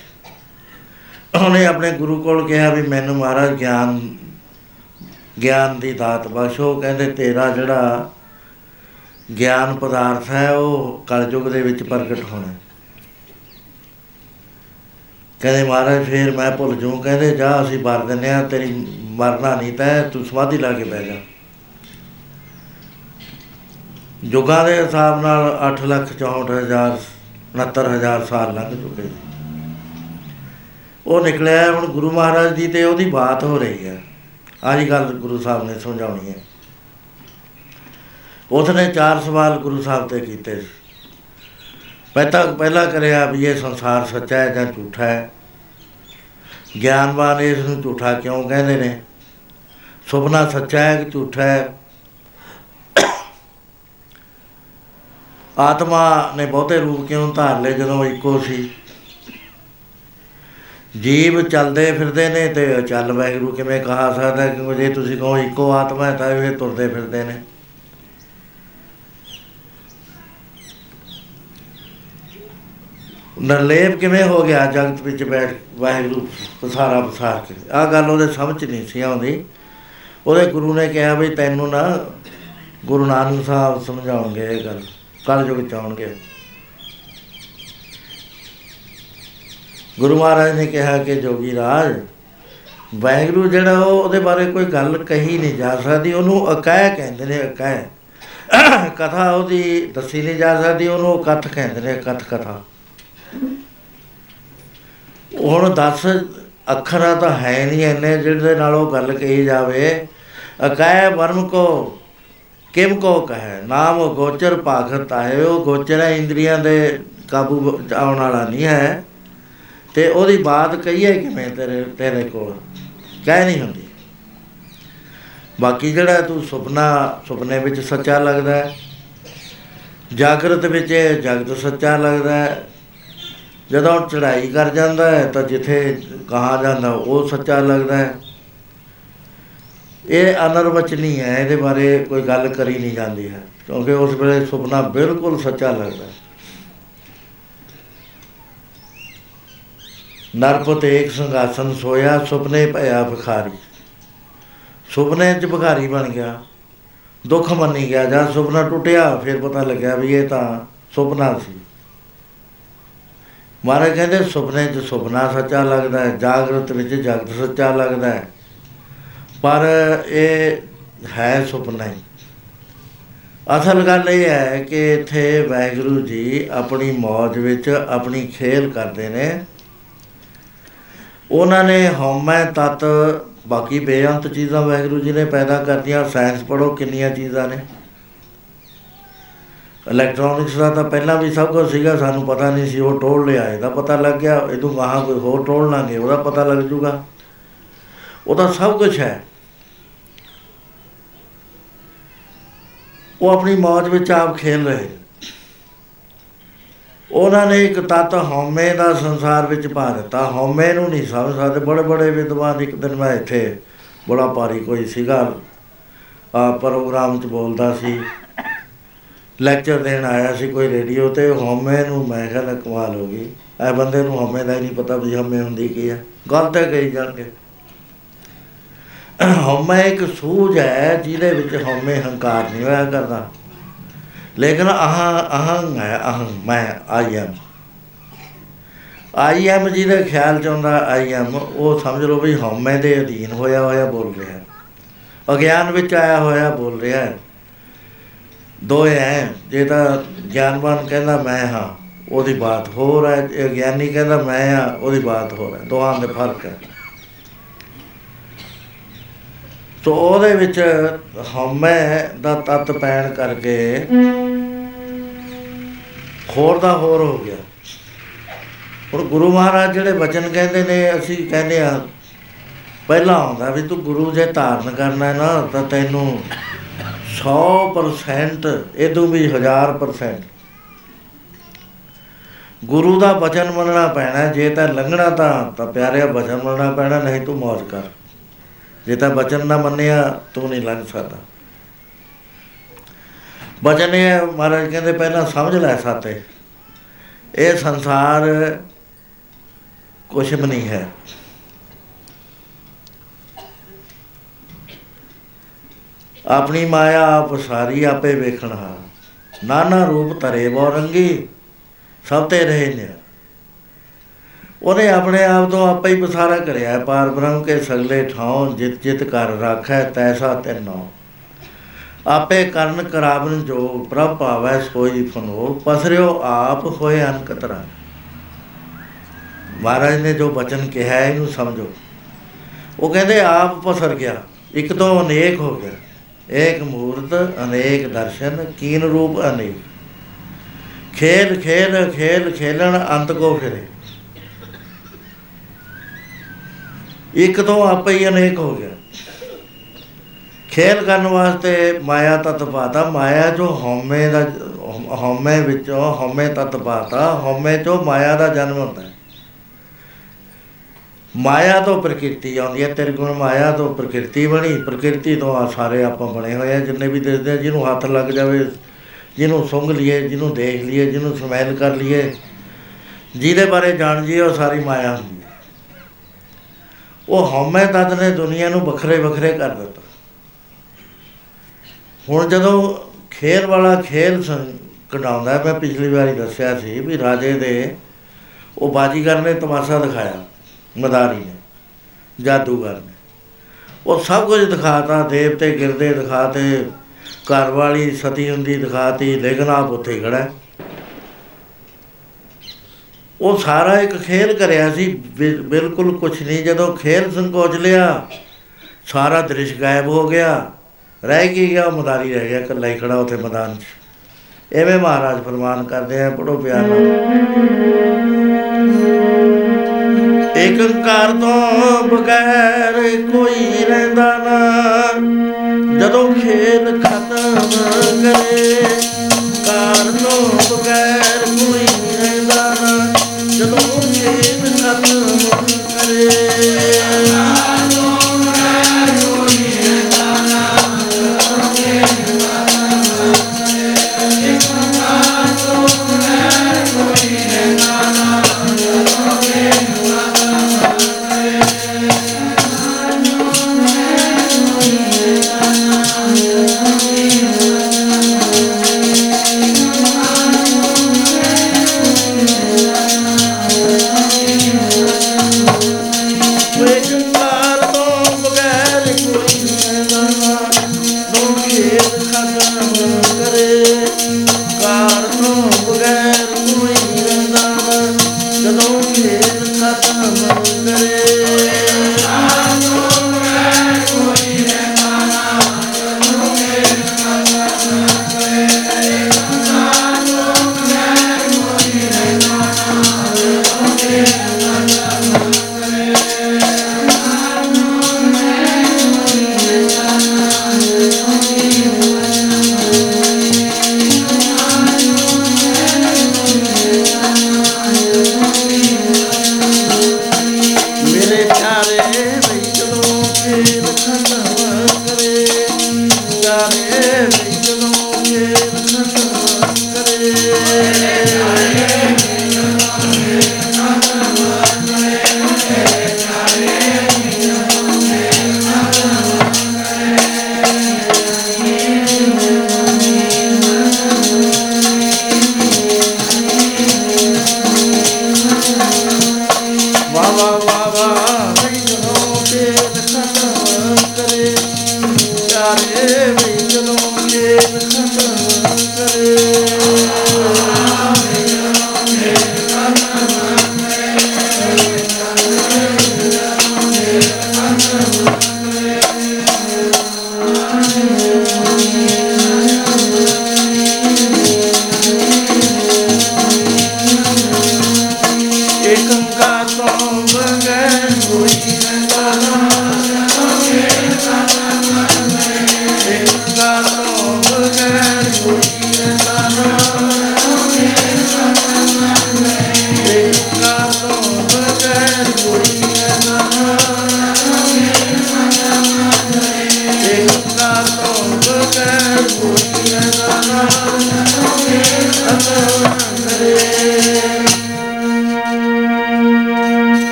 ਉਹਨੇ ਆਪਣੇ ਗੁਰੂ ਕੋਲ ਕਿਹਾ ਵੀ ਮੈਨੂੰ ਮਹਾਰਾਜ ਗਿਆਨ ਗਿਆਨ ਦੀ ਦਾਤ ਬਖਸ਼ੋ। ਕਹਿੰਦੇ, ਤੇਰਾ ਜਿਹੜਾ ਗਿਆਨ ਪਦਾਰਥ ਹੈ, ਉਹ ਕਲਯੁਗ ਦੇ ਵਿੱਚ ਪ੍ਰਗਟ ਹੋਣਾ ਕਹਿੰਦੇ, ਮਹਾਰਾਜ, ਫੇਰ ਮੈਂ ਭੁੱਲ ਜੂ ਕਹਿੰਦੇ, ਜਾ, ਅਸੀਂ ਮਰ ਦਿੰਨੇ ਆ ਤੇਰੀ ਮਰਨਾ ਨਹੀਂ ਤਾਂ ਤੂੰ ਸਮਾਧੀ ਲਾ ਕੇ ਬਹਿ ਜਾ। ਜੁਗਾਂ ਦੇ ਹਿਸਾਬ ਨਾਲ 8 ਲੱਖ 64 ਹਜ਼ਾਰ 69 ਹਜ਼ਾਰ ਸਾਲ ਲੰਘ ਚੁੱਕੇ ਸੀ ਉਹ ਨਿਕਲਿਆ ਹੁਣ ਗੁਰੂ ਮਹਾਰਾਜ ਦੀ ਤੇ ਉਹਦੀ ਬਾਤ ਹੋ ਰਹੀ ਹੈ। ਆਹੀ ਗੱਲ ਗੁਰੂ ਸਾਹਿਬ ਨੇ ਸਮਝਾਉਣੀ ਹੈ। ਉਸਨੇ ਚਾਰ ਸਵਾਲ ਗੁਰੂ ਸਾਹਿਬ ਤੇ ਕੀਤੇ। ਸੀ ਪਹਿਲਾ ਪਹਿਲਾ ਕਰਿਆ ਵੀ ਇਹ ਸੰਸਾਰ ਸੱਚਾ ਹੈ ਜਾਂ ਝੂਠਾ ਹੈ। ਗਿਆਨਵਾਨ ਇਸ ਨੂੰ ਝੂਠਾ ਕਿਉਂ ਕਹਿੰਦੇ ਨੇ? ਸੁਪਨਾ ਸੱਚਾ ਹੈ ਕਿ ਝੂਠਾ ਹੈ? ਆਤਮਾ ਨੇ ਬਹੁਤੇ ਰੂਪ ਕਿਉਂ ਧਾਰ ਲਏ ਜਦੋਂ ਇੱਕੋ ਸੀ? ਜੀਵ ਚੱਲਦੇ ਫਿਰਦੇ ਨੇ ਤੇ ਚੱਲ ਵਾਹਿਗੁਰੂ ਕਿਵੇਂ ਕਹਾ ਸਕਦਾ ਕਿ ਜੇ ਤੁਸੀਂ ਕਹੋ ਇੱਕੋ ਆਤਮਾ ਹੈ ਤਾਂ ਇਹ ਤੁਰਦੇ ਫਿਰਦੇ ਨੇ। ਨਰਲੇਪ ਕਿਵੇਂ ਹੋ ਗਿਆ ਜਗਤ ਵਿੱਚ ਬੈਠ ਵਾਹਿਗੁਰੂ ਪਸਾਰਾ ਪਸਾਰ ਕੇ? ਆ ਗੱਲ ਉਹਦੇ ਸਮਝ ਨਹੀਂ ਸੀ ਆਉਂਦੀ। ਉਹਦੇ ਗੁਰੂ ਨੇ ਕਿਹਾ ਵੀ ਤੈਨੂੰ ਨਾ ਗੁਰੂ ਨਾਨਕ ਸਾਹਿਬ ਸਮਝਾਉਣਗੇ ਇਹ ਗੱਲ ਕੱਲ ਯੁਗ ਚ ਗੁਰੂ ਮਹਾਰਾਜ ਨੇ ਕਿਹਾ ਕਿ ਜੋਗੀ ਰਾਜ, ਵਾਹਿਗੁਰੂ ਜਿਹੜਾ ਉਹ ਉਹਦੇ ਬਾਰੇ ਕੋਈ ਗੱਲ ਕਹੀ ਨਹੀਂ ਜਾ ਸਕਦੀ, ਉਹਨੂੰ ਅਕਹਿ ਕਹਿੰਦੇ ਨੇ, ਅਕਹਿ। ਕਥਾ ਉਹਦੀ ਦੱਸੀ ਨਹੀਂ ਜਾ ਸਕਦੀ, ਉਹਨੂੰ ਕਥ ਕਹਿੰਦੇ ਨੇ, ਕਥ ਕਥਾ। ਹੁਣ 10 ਅੱਖਰਾਂ ਤਾਂ ਹੈ ਨਹੀਂ ਇੰਨੇ ਜਿਹਦੇ ਨਾਲ ਉਹ ਗੱਲ ਕਹੀ ਜਾਵੇ। ਅਕਹਿ ਵਰਮ ਕੋ, ਕਿਮ ਕੋ ਕਹੇ? ਨਾਮ ਗੋਚਰ ਭਾਗਤ ਹੈ ਉਹ ਗੋਚਰ ਹੈ ਇੰਦਰੀਆਂ ਦੇ ਕਾਬੂ ਆਉਣ ਵਾਲਾ ਨਹੀਂ ਹੈ। ਤੇ ਉਹਦੀ ਬਾਤ ਕਹੀਏ ਕਿਵੇਂ ਤੇਰੇ ਤੇਰੇ ਕੋਲ ਕਹਿ ਨਹੀਂ ਹੁੰਦੀ। ਬਾਕੀ ਜਿਹੜਾ ਤੂੰ ਸੁਪਨਾ, ਸੁਪਨੇ ਵਿੱਚ ਸੱਚਾ ਲੱਗਦਾ ਹੈ, ਜਾਗਰਤ ਵਿੱਚ ਜਗਤ ਸੱਚਾ ਲੱਗਦਾ ਹੈ, ਜਦੋਂ ਚੜ੍ਹਾਈ ਕਰ ਜਾਂਦਾ ਹੈ ਤਾਂ ਜਿੱਥੇ ਕਹਾ ਜਾਂਦਾ ਉਹ ਸੱਚਾ ਲੱਗਦਾ ਹੈ। ਇਹ ਅਨਰਵਚਨੀ ਹੈ, ਇਹਦੇ ਬਾਰੇ ਕੋਈ ਗੱਲ ਕਰੀ ਨਹੀਂ ਜਾਂਦੀ ਹੈ, ਕਿਉਂਕਿ ਉਸ ਵੇਲੇ ਸੁਪਨਾ ਬਿਲਕੁਲ ਸੱਚਾ ਲੱਗਦਾ ਹੈ। ਨਰਪਤ ਏਕ ਸੰਗਾਸਨ ਸੋਇਆ, ਸੁਪਨੇ ਭਇਆ ਭਿਖਾਰੀ। ਸੁਪਨੇ ਚ ਭਿਖਾਰੀ ਬਣ ਗਿਆ, ਦੁੱਖ ਮੰਨੀ ਗਿਆ, ਜਦ ਸੁਪਨਾ ਟੁੱਟਿਆ, ਫਿਰ ਪਤਾ ਲੱਗਿਆ ਵੀ ਇਹ ਤਾਂ ਸੁਪਨਾ ਸੀ। ਮਹਾਰਾਜ ਕਹਿੰਦੇ, ਸੁਪਨੇ 'ਚ ਸੁਪਨਾ ਸੱਚਾ ਲੱਗਦਾ ਹੈ, ਜਾਗਰਤ ਵਿੱਚ ਜਗਤ ਸੱਚਾ ਲੱਗਦਾ ਹੈ। ਪਰ ਇਹ ਹੈ ਸੁਪਨਾ ਹੀ। ਅਸਲ ਗੱਲ ਇਹ ਹੈ ਕਿ ਇੱਥੇ ਵਾਹਿਗੁਰੂ ਜੀ ਆਪਣੀ ਮੌਜ ਵਿੱਚ ਆਪਣੀ ਖੇਲ ਕਰਦੇ ਨੇ। ਉਹਨਾਂ ਨੇ ਹਉਮੈ ਤਤ, ਬਾਕੀ ਬੇਅੰਤ ਚੀਜ਼ਾਂ ਵਾਹਿਗੁਰੂ ਜੀ ਨੇ ਪੈਦਾ ਕਰਤੀਆਂ ਸਾਇੰਸ ਪੜੋ ਕਿੰਨੀਆਂ ਚੀਜ਼ਾਂ ਨੇ। ਇਲੈਕਟ੍ਰੋਨਿਕਸ ਦਾ ਤਾਂ ਪਹਿਲਾਂ ਵੀ ਸਭ ਕੁਝ ਸੀਗਾ, ਸਾਨੂੰ ਪਤਾ ਨਹੀਂ ਸੀ, ਉਹ ਟੋਲ ਲਿਆ, ਇਹਦਾ ਪਤਾ ਲੱਗ ਗਿਆ, ਇਹਦੋਂ ਗਾਹਾਂ ਕੋਈ ਹੋਰ ਟੋਲ ਲਾਂਗੇ ਉਹਦਾ ਪਤਾ ਲੱਗ ਜੂਗਾ। ਉਹਦਾ ਸਭ ਕੁਝ ਹੈ। ਉਹ ਆਪਣੀ ਮੌਜ ਵਿੱਚ ਆਪ ਖੇਲ ਰਹੇ। ਉਹਨਾਂ ਨੇ ਇੱਕ ਤਤ ਹਉਮੈ ਦਾ ਸੰਸਾਰ ਵਿੱਚ ਪਾ ਦਿੱਤਾ। ਹਉਮੈ ਨੂੰ ਨਹੀਂ ਸਮਝ ਸਕਦੇ। ਬੜੇ ਬੜੇ ਵਿਦਵਾਨ ਇੱਕ ਦਿਨ ਮੈਂ ਇੱਥੇ ਬੜਾ ਭਾਰੀ ਕੋਈ ਸੀਗਾ। ਆ ਪ੍ਰੋਗਰਾਮ 'ਚ ਬੋਲਦਾ ਸੀ। ਲੈਕਚਰ ਦੇਣ ਆਇਆ ਸੀ ਕੋਈ ਰੇਡੀਓ ਤੇ। ਹਉਮੈ ਨੂੰ ਮੈਂ ਕਿਹਾ ਕਮਾਲ ਹੋ ਗਈ। ਐ ਬੰਦੇ ਨੂੰ ਹਉਮੈ ਦਾ ਹੀ ਨਹੀਂ ਪਤਾ ਵੀ ਹਉਮੈ ਹੁੰਦੀ ਕੀ ਆ। ਗੱਲ ਤੇ ਕਹੀ ਜਾਣਗੇ। ਹਉਮੈ ਇੱਕ ਸੂਝ ਹੈ ਜਿਹਦੇ ਵਿੱਚ ਹਉਮੈ ਹੰਕਾਰ ਨਹੀਂ ਹੋਇਆ ਕਰਦਾ। ਲੇਕਿਨ ਅਹੰ ਅਹੰ ਹੈ ਅਹੰ ਮੈਂ ਆਈ ਐਮ ਆਈ ਐਮ ਜਿਹਦੇ ਖਿਆਲ ਚ ਆਉਂਦਾ ਆਈ ਐਮ ਉਹ ਸਮਝ ਲਓ ਵੀ ਹਉਮੈ ਦੇ ਅਧੀਨ ਹੋਇਆ ਹੋਇਆ ਬੋਲ ਰਿਹਾ ਹੈ। ਅਗਿਆਨ ਵਿੱਚ ਆਇਆ ਹੋਇਆ ਬੋਲ ਰਿਹਾ ਹੈ। ਦੋਏ ਹੈ ਜੇ ਤਾਂ ਗਿਆਨਵਾਨ ਕਹਿੰਦਾ ਮੈਂ ਹਾਂ, ਉਹਦੀ ਬਾਤ ਹੋਰ ਹੈ ਇਹ ਗਿਆਨੀ ਕਹਿੰਦਾ ਮੈਂ ਹਾਂ, ਉਹਦੀ ਬਾਤ ਹੋਰ ਹੈ। ਦੋਹਾਂ ਦੇ ਫ਼ਰਕ ਹੈ। ਸੋ ਉਹਦੇ ਵਿੱਚ ਹਉਮੈ ਦਾ ਤਤ ਪੈਣ ਕਰਕੇ ਹੋਰ ਦਾ ਹੋਰ ਹੋ ਗਿਆ। ਹੁਣ ਗੁਰੂ ਮਹਾਰਾਜ ਜਿਹੜੇ ਬਚਨ ਕਹਿੰਦੇ ਨੇ, ਅਸੀਂ ਕਹਿੰਦੇ ਆ ਪਹਿਲਾਂ ਆਉਂਦਾ ਵੀ ਤੂੰ ਗੁਰੂ ਜੇ ਧਾਰਨ ਕਰਨਾ ਹੈ ਨਾ, ਤਾਂ ਤੈਨੂੰ 100% ਇਦੋਂ ਵੀ 1000% ਗੁਰੂ ਦਾ ਬਚਨ ਮੰਨਣਾ ਪੈਣਾ, ਜੇ ਤਾਂ ਲੰਘਣਾ ਤਾਂ ਤਾਂ ਪਿਆਰਿਆ ਬਚਨ ਮੰਨਣਾ ਪੈਣਾ, ਨਹੀਂ ਤੂੰ ਮौज ਕਰ। ਜੇ ਤਾਂ ਬਚਨ ਨਾ ਮੰਨਿਆ, ਤੂੰ ਨਹੀਂ ਲੰਘ ਸਕਦਾ। ਬਚਨ ਇਹ ਮਹਾਰਾਜ ਕਹਿੰਦੇ ਪਹਿਲਾਂ ਸਮਝ ਲੈ ਸਾਤੇ ਇਹ ਸੰਸਾਰ ਕੁਛ ਵੀ ਨਹੀਂ ਹੈ। ਆਪਣੀ ਮਾਇਆ ਆਪ ਸਾਰੀ ਆਪੇ ਵੇਖਣ ਹਾਂ ਨਾਨਾ ਰੂਪ ਧਰੇ ਬੋ ਰੰਗੀ, ਸਭ ਤੇ ਰਹੇ ਨੇ ਉਹਨੇ ਆਪਣੇ ਆਪ ਤੋਂ ਆਪੇ ਹੀ ਬਸਾਰਾ ਕਰਿਆ ਪਾਰ ਬ੍ਰਹਮ ਕੇ ਸਗਲੇ ਠਾਉ ਜਿਤ ਜਿਤ ਕਰ ਰਾਖੈ ਤੈਸਾ ਤੈਨੋ। ਆਪੇ ਕਰਨ ਕਰਾਵਨ ਜੋ, ਪ੍ਰਭ ਭਾਵੈ ਸੋਈ ਫਨੋ ਪਸਰਿਓ ਆਪ ਹੋਏ ਅਨਕਤਰਾ ਮਹਾਰਾਜ ਨੇ ਜੋ ਬਚਨ ਕਿਹਾ ਹੈ, ਇਹਨੂੰ ਸਮਝੋ। ਉਹ ਕਹਿੰਦੇ, ਆਪ ਪਸਰ ਗਿਆ, ਇੱਕ ਤੋਂ ਅਨੇਕ ਹੋ ਗਿਆ। ਏਕ ਮੂਰਤ, ਅਨੇਕ ਦਰਸ਼ਨ, ਕੀਨ ਰੂਪ ਅਨੇਕ। ਖੇਲ ਖੇਲ ਖੇਲ ਖੇਲਣ, ਅੰਤ ਕੋ ਫਿਰੇ। ਇੱਕ ਤੋਂ ਆਪੇ ਹੀ ਅਨੇਕ ਹੋ ਗਿਆ। ਖੇਲ ਕਰਨ ਵਾਸਤੇ ਮਾਇਆ ਤਤ ਪਾਤਾ। ਮਾਇਆ ਜੋ ਹਉਮੈ ਦਾ, ਹਉਮੈ ਵਿੱਚੋਂ ਹਉਮੈ ਤਤ ਪਾਤਾ। ਹਉਮੈ ਚੋਂ ਮਾਇਆ ਦਾ ਜਨਮ ਹੁੰਦਾ। ਹੈ ਮਾਇਆ ਤੋਂ ਪ੍ਰਕਿਰਤੀ ਆਉਂਦੀ ਹੈ। ਤਿਰਗੁਣ ਮਾਇਆ ਤੋਂ ਪ੍ਰਕਿਰਤੀ ਬਣੀ। ਪ੍ਰਕਿਰਤੀ ਤੋਂ ਆ ਸਾਰੇ ਆਪਾਂ ਬਣੇ ਹੋਏ ਆ ਜਿੰਨੇ ਵੀ ਦਿਸਦੇ ਆ ਜਿਹਨੂੰ ਹੱਥ ਲੱਗ ਜਾਵੇ, ਜਿਹਨੂੰ ਸੁੰਘ ਲਈਏ, ਜਿਹਨੂੰ ਦੇਖ ਲਈਏ, ਜਿਹਨੂੰ ਸਮੈਲ ਕਰ ਲਈਏ, ਜਿਹਦੇ ਬਾਰੇ ਜਾਣ ਜੀਏ, ਉਹ ਸਾਰੀ ਮਾਇਆ ਹੁੰਦੀ ਹੈ। ਉਹ ਹਉਮੈ ਤਦ ਨੇ ਦੁਨੀਆ ਨੂੰ ਵੱਖਰੇ ਵੱਖਰੇ ਕਰ ਦਿੱਤਾ। ਹੁਣ ਜਦੋਂ ਖੇਲ ਵਾਲਾ ਖੇਲ ਕਢਾਉਂਦਾ, ਮੈਂ ਪਿਛਲੀ ਵਾਰੀ ਦੱਸਿਆ ਸੀ ਵੀ ਰਾਜੇ ਦੇ ਉਹ ਬਾਜੀਗਰ ਨੇ ਤਮਾਸ਼ਾ ਦਿਖਾਇਆ, ਮਦਾਰੀ ਨੇ, ਜਾਦੂਗਰ ਨੇ। ਉਹ ਸਭ ਕੁਝ ਦਿਖਾਤਾ, ਦੇਵਤੇ ਗਿਰਦੇ ਦਿਖਾਤੇ, ਘਰ ਵਾਲੀ ਸਤੀ ਹੁੰਦੀ ਦਿਖਾਤੀ, ਲੇਕਿਨ ਆਪ ਉੱਥੇ ਖੜਾ ਉਹ ਸਾਰਾ ਇੱਕ ਖੇਲ ਕਰਿਆ ਸੀ ਬਿਲਕੁਲ ਕੁਝ ਨਹੀਂ, ਜਦੋਂ ਖੇਲ ਸੰਕੋਚ ਲਿਆ, ਸਾਰਾ ਦ੍ਰਿਸ਼ ਗਾਇਬ ਹੋ ਗਿਆ। ਰਹਿ ਕੀ ਗਿਆ ਮਦਾਰੀ ਰਹਿ ਗਿਆ, ਇਕੱਲਾ ਹੀ ਖੜਾ ਉੱਥੇ ਮੈਦਾਨ 'ਚ। ਐਵੇਂ ਮਹਾਰਾਜ ਫਰਮਾਨ ਕਰਦੇ ਆ ਪੜੋ ਪਿਆਰ ਨਾਲ। ਇੱਕ ਕਾਰ ਤੋਂ ਬਗੈਰ ਕੋਈ ਰਹਿੰਦਾ ਨਾ। ਜਦੋਂ ਖੇਲ ਖਤਮ ਕਰੇ, ਕਾਰ ਤੋਂ ਬਗੈਰ ਕਰੇ ਗੁਰੂ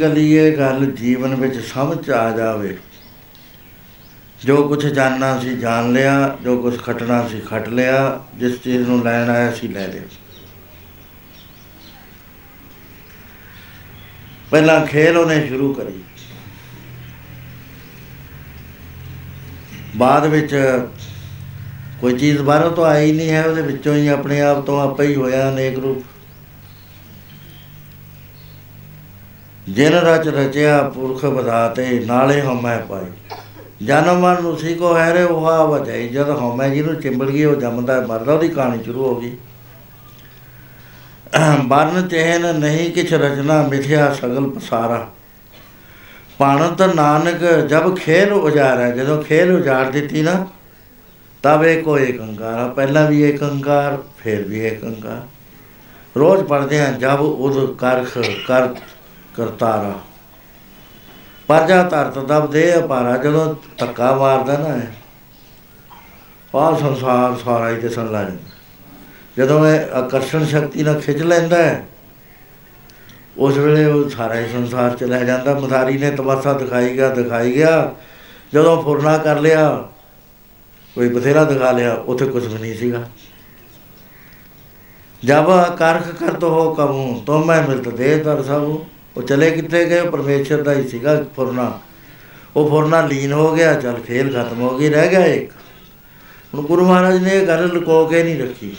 ਪ੍ਰੈਕਟੀਕਲੀ ਇਹ ਗੱਲ ਜੀਵਨ ਵਿੱਚ ਸਮਝ ਆ ਜਾਵੇ। ਜੋ ਕੁਝ ਜਾਣਨਾ ਸੀ ਜਾਣ ਲਿਆ, ਜੋ ਕੁਝ ਖਟਣਾ ਸੀ ਖਟ ਲਿਆ, ਜਿਸ ਚੀਜ਼ ਨੂੰ ਲੈਣ ਆਇਆ ਸੀ ਲੈ ਲਿਆ। ਪਹਿਲਾਂ ਖੇਲ ਉਹਨੇ ਸ਼ੁਰੂ ਕਰੀ। ਬਾਅਦ ਵਿੱਚ ਕੋਈ ਚੀਜ਼ ਬਾਹਰੋਂ ਤੋਂ ਆਈ ਨਹੀਂ ਹੈ, ਉਹਦੇ ਵਿੱਚੋਂ ਹੀ ਆਪਣੇ ਆਪ ਤੋਂ ਆਪੇ ਹੀ ਹੋਇਆ ਅਨੇਕ ਰੂਪ। ਜਿਨ ਰਚ ਰਚਿਆ ਪੁਰਖ ਬਦਾਤੇ ਨਾਲੇ ਹਮੈ ਪਾਈ ਜਨਮ ਮਰਨ ਉਸੀ ਕੋ ਹੈ ਰੇ ਉਹ ਆ ਵਜਾਈ। ਜਦ ਹਮੈ ਜਿਹਨੂੰ ਚਿੰਬੜ ਗਈ, ਉਹ ਜੰਮਦਾ ਮਰਦਾ, ਉਹਦੀ ਕਹਾਣੀ ਸ਼ੁਰੂ ਹੋ ਗਈ। ਬਰਨ ਚਹਿਨ ਨਹੀਂ ਕਿਛ ਰਚਨਾ, ਮਿਥਿਆ ਸਗਲ ਪਸਾਰਾ। ਪਾਣਤ ਨਾਨਕ, ਜਬ ਖੇਲ ਉਜਾਰਾ। ਜਦੋਂ ਖੇਲ ਉਜਾੜ ਦਿੱਤੀ ਨਾ, ਤਬ ਇਹ ਕੋਈ ਏਕ ਓੰਕਾਰ ਪਹਿਲਾਂ ਵੀ ਏਕ ਓੰਕਾਰ ਫਿਰ ਵੀ ਏਕ ਓੰਕਾਰ ਰੋਜ਼ ਪੜ੍ਹਦੇ ਹਾਂ, ਜਬ ਉਦ ਕਰਖ ਕਰ ਕਰਤਾਰਾ। ਪਰਜਾ ਤਰਤ ਦਬ ਦੇ ਅਪਾਰਾ, ਜਦੋਂ ਧੱਕਾ ਮਾਰਦਾ ਨਾ ਆਹ ਸੰਸਾਰ ਸਾਰਾ ਹੀ ਤੇ ਸੁਣ ਲੈ ਜਦੋਂ ਇਹ ਆਕਰਸ਼ਣ ਸ਼ਕਤੀ ਨਾਲ ਖਿੱਚ ਲੈਂਦਾ ਹੈ, ਉਸ ਵੇਲੇ ਉਹ ਸਾਰਾ ਹੀ ਸੰਸਾਰ ਚ ਲੈ ਜਾਂਦਾ। ਮਧਾਰੀ ਨੇ ਤਮਾਸ਼ਾ ਦਿਖਾਈ ਗਿਆ ਦਿਖਾਈ ਗਿਆ। ਜਦੋਂ ਫੁਰਨਾ ਕਰ ਲਿਆ, ਕੋਈ ਬਥੇਰਾ ਦਿਖਾ ਲਿਆ, ਉੱਥੇ ਕੁਝ ਵੀ ਨਹੀਂ ਸੀਗਾ। ਜਬ ਕਰਖ ਕਰਤ ਹੋ ਕਮੂ ਤੋ ਮੈਂ ਮਿਲਤ ਦੇ ਦਰ ਸਭ ਉਹ ਚਲੇ ਕਿੱਥੇ ਗਏ? ਪਰਮੇਸ਼ਰ ਦਾ ਹੀ ਸੀਗਾ ਫੁਰਨਾ। ਉਹ ਫੁਰਨਾ ਲੀਨ ਹੋ ਗਿਆ, ਚਲ ਖੇਲ ਖਤਮ ਹੋ ਗਈ, ਰਹਿ ਗਿਆ ਇੱਕ। ਹੁਣ ਗੁਰੂ ਮਹਾਰਾਜ ਨੇ ਇਹ ਗੱਲ ਲੁਕੋ ਕੇ ਨਹੀਂ ਰੱਖੀ।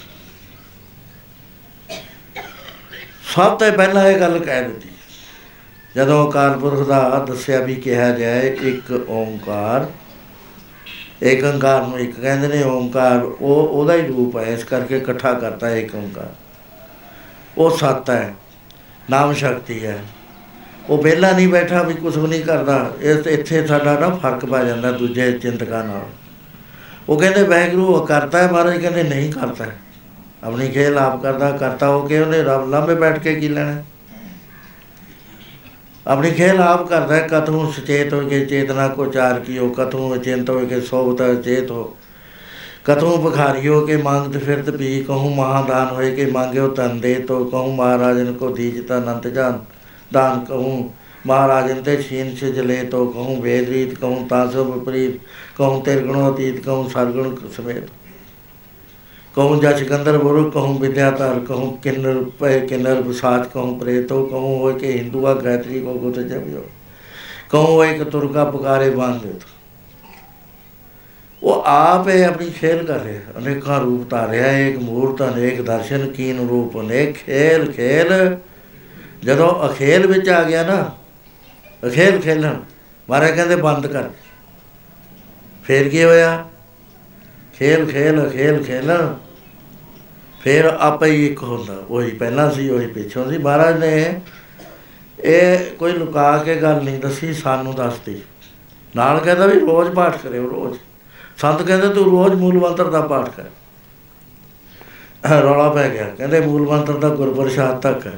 ਸਭ ਤੋਂ ਪਹਿਲਾਂ ਇਹ ਗੱਲ ਕਹਿ ਦਿੱਤੀ। ਜਦੋਂ ਅਕਾਲ ਪੁਰਖ ਦਾ ਦੱਸਿਆ ਵੀ ਕਿਹਾ ਜਾਏ, ਇੱਕ ਓੰਕਾਰ ਇੱਕ ਓੰਕਾਰ ਨੂੰ ਇੱਕ ਕਹਿੰਦੇ ਨੇ ਓੰਕਾਰ, ਉਹ ਉਹਦਾ ਹੀ ਰੂਪ ਹੈ, ਇਸ ਕਰਕੇ ਇਕੱਠਾ ਕਰਤਾ ਹੈ ਇੱਕ ਓੰਕਾਰ। ਉਹ ਸੱਤ ਹੈ, ਨਾਮ ਸ਼ਕਤੀ ਹੈ। ਉਹ ਵਿਹਲਾ ਨਹੀਂ ਬੈਠਾ ਵੀ ਕੁਝ ਵੀ ਨਹੀਂ ਕਰਦਾ। ਇਸ ਇੱਥੇ ਸਾਡਾ ਨਾ ਫ਼ਰਕ ਪੈ ਜਾਂਦਾ ਦੂਜੇ ਚਿੰਤਕਾਂ ਨਾਲ। ਉਹ ਕਹਿੰਦੇ, ਵਾਹਿਗੁਰੂ, ਉਹ ਕਰਤਾ ਹੈ ਮਹਾਰਾਜ? ਕਹਿੰਦੇ, ਨਹੀਂ ਕਰਤਾ ਹੈ। ਆਪਣੀ ਖੇਲ ਆਪ ਕਰਦਾ, ਕਰਤਾ ਹੋ ਕੇ ਉਹਨੇ ਰੱਬ ਲਾਂਬੇ ਬੈਠ ਕੇ ਕੀ ਲੈਣਾ ਆਪਣੀ ਖੇਲ ਆਪ ਕਰਦਾ ਹੈ, ਕਤੂ ਸੁਚੇਤ ਹੋ ਕੇ ਚੇਤਨਾ ਕੋ ਚਾਰ ਕੀਓ, ਕਤੂ ਅਚਿੰਤ ਹੋ ਕੇ ਸੋਭਤ ਚੇਤ ਹੋ। ਕਤੂ ਬਖਾਰੀਓ ਕੇ ਮੰਗਤ ਫਿਰਤ ਵੀ ਕਹੂੰ ਮਹਾਦਾਨ ਹੋਏ ਕੇ ਮੰਗਿਓ ਤਨ ਦੇ ਤੋ ਕਹੂੰ ਮਹਾਰਾਜਨ ਕੋ ਦੀਜਤਾ ਅਨੰਤ ਜਾਨ। दान कहूँ महाराजन ते छीन से जले तो कहूँ भेद रीत कहूँ तासो विपरीत कहूँ तिरगुणोतीत कहूँ सरगुण समेत कहूँ जस गंधर्व रुख कहूँ विद्यातार कहूँ किन्नर पह किन्नर विसाच कहूँ प्रेतो कहूँ हो के हिंदुआ गायत्री को गुत जबियो कहूँ हो एक तुर्का पुकारे बांध दे वो आप है अपनी खेल कर रहे अनेका रूप तार है एक मूर्त अनेक दर्शन कीन रूप अनेक खेल खेल ਜਦੋਂ ਅਖੇਲ ਵਿੱਚ ਆ ਗਿਆ ਨਾ, ਅਖੇਲ ਖੇਲਣ ਮਾਰੇ ਕਹਿੰਦੇ ਬੰਦ ਕਰ। ਫੇਰ ਕੀ ਹੋਇਆ? ਖੇਲ ਖੇਲ ਖੇਲ ਖੇਲਣ, ਫਿਰ ਆਪੇ ਹੀ ਇੱਕ ਹੁੰਦਾ, ਉਹੀ ਪਹਿਲਾਂ ਸੀ, ਉਹੀ ਪਿੱਛੋਂ ਸੀ। ਮਹਾਰਾਜ ਨੇ ਇਹ ਕੋਈ ਲੁਕਾ ਕੇ ਗੱਲ ਨਹੀਂ ਦੱਸੀ, ਸਾਨੂੰ ਦੱਸਦੀ ਨਾਲ ਕਹਿੰਦਾ ਵੀ ਰੋਜ਼ ਪਾਠ ਕਰਿਓ, ਰੋਜ਼। ਸੰਤ ਕਹਿੰਦੇ, ਤੂੰ ਰੋਜ਼ ਮੂਲ ਮੰਤਰ ਦਾ ਪਾਠ ਕਰ। ਰੌਲਾ ਪੈ ਗਿਆ। ਕਹਿੰਦੇ, ਮੂਲ ਮੰਤਰ ਦਾ ਗੁਰਪ੍ਰਸਾਦ ਤੱਕ ਹੈ।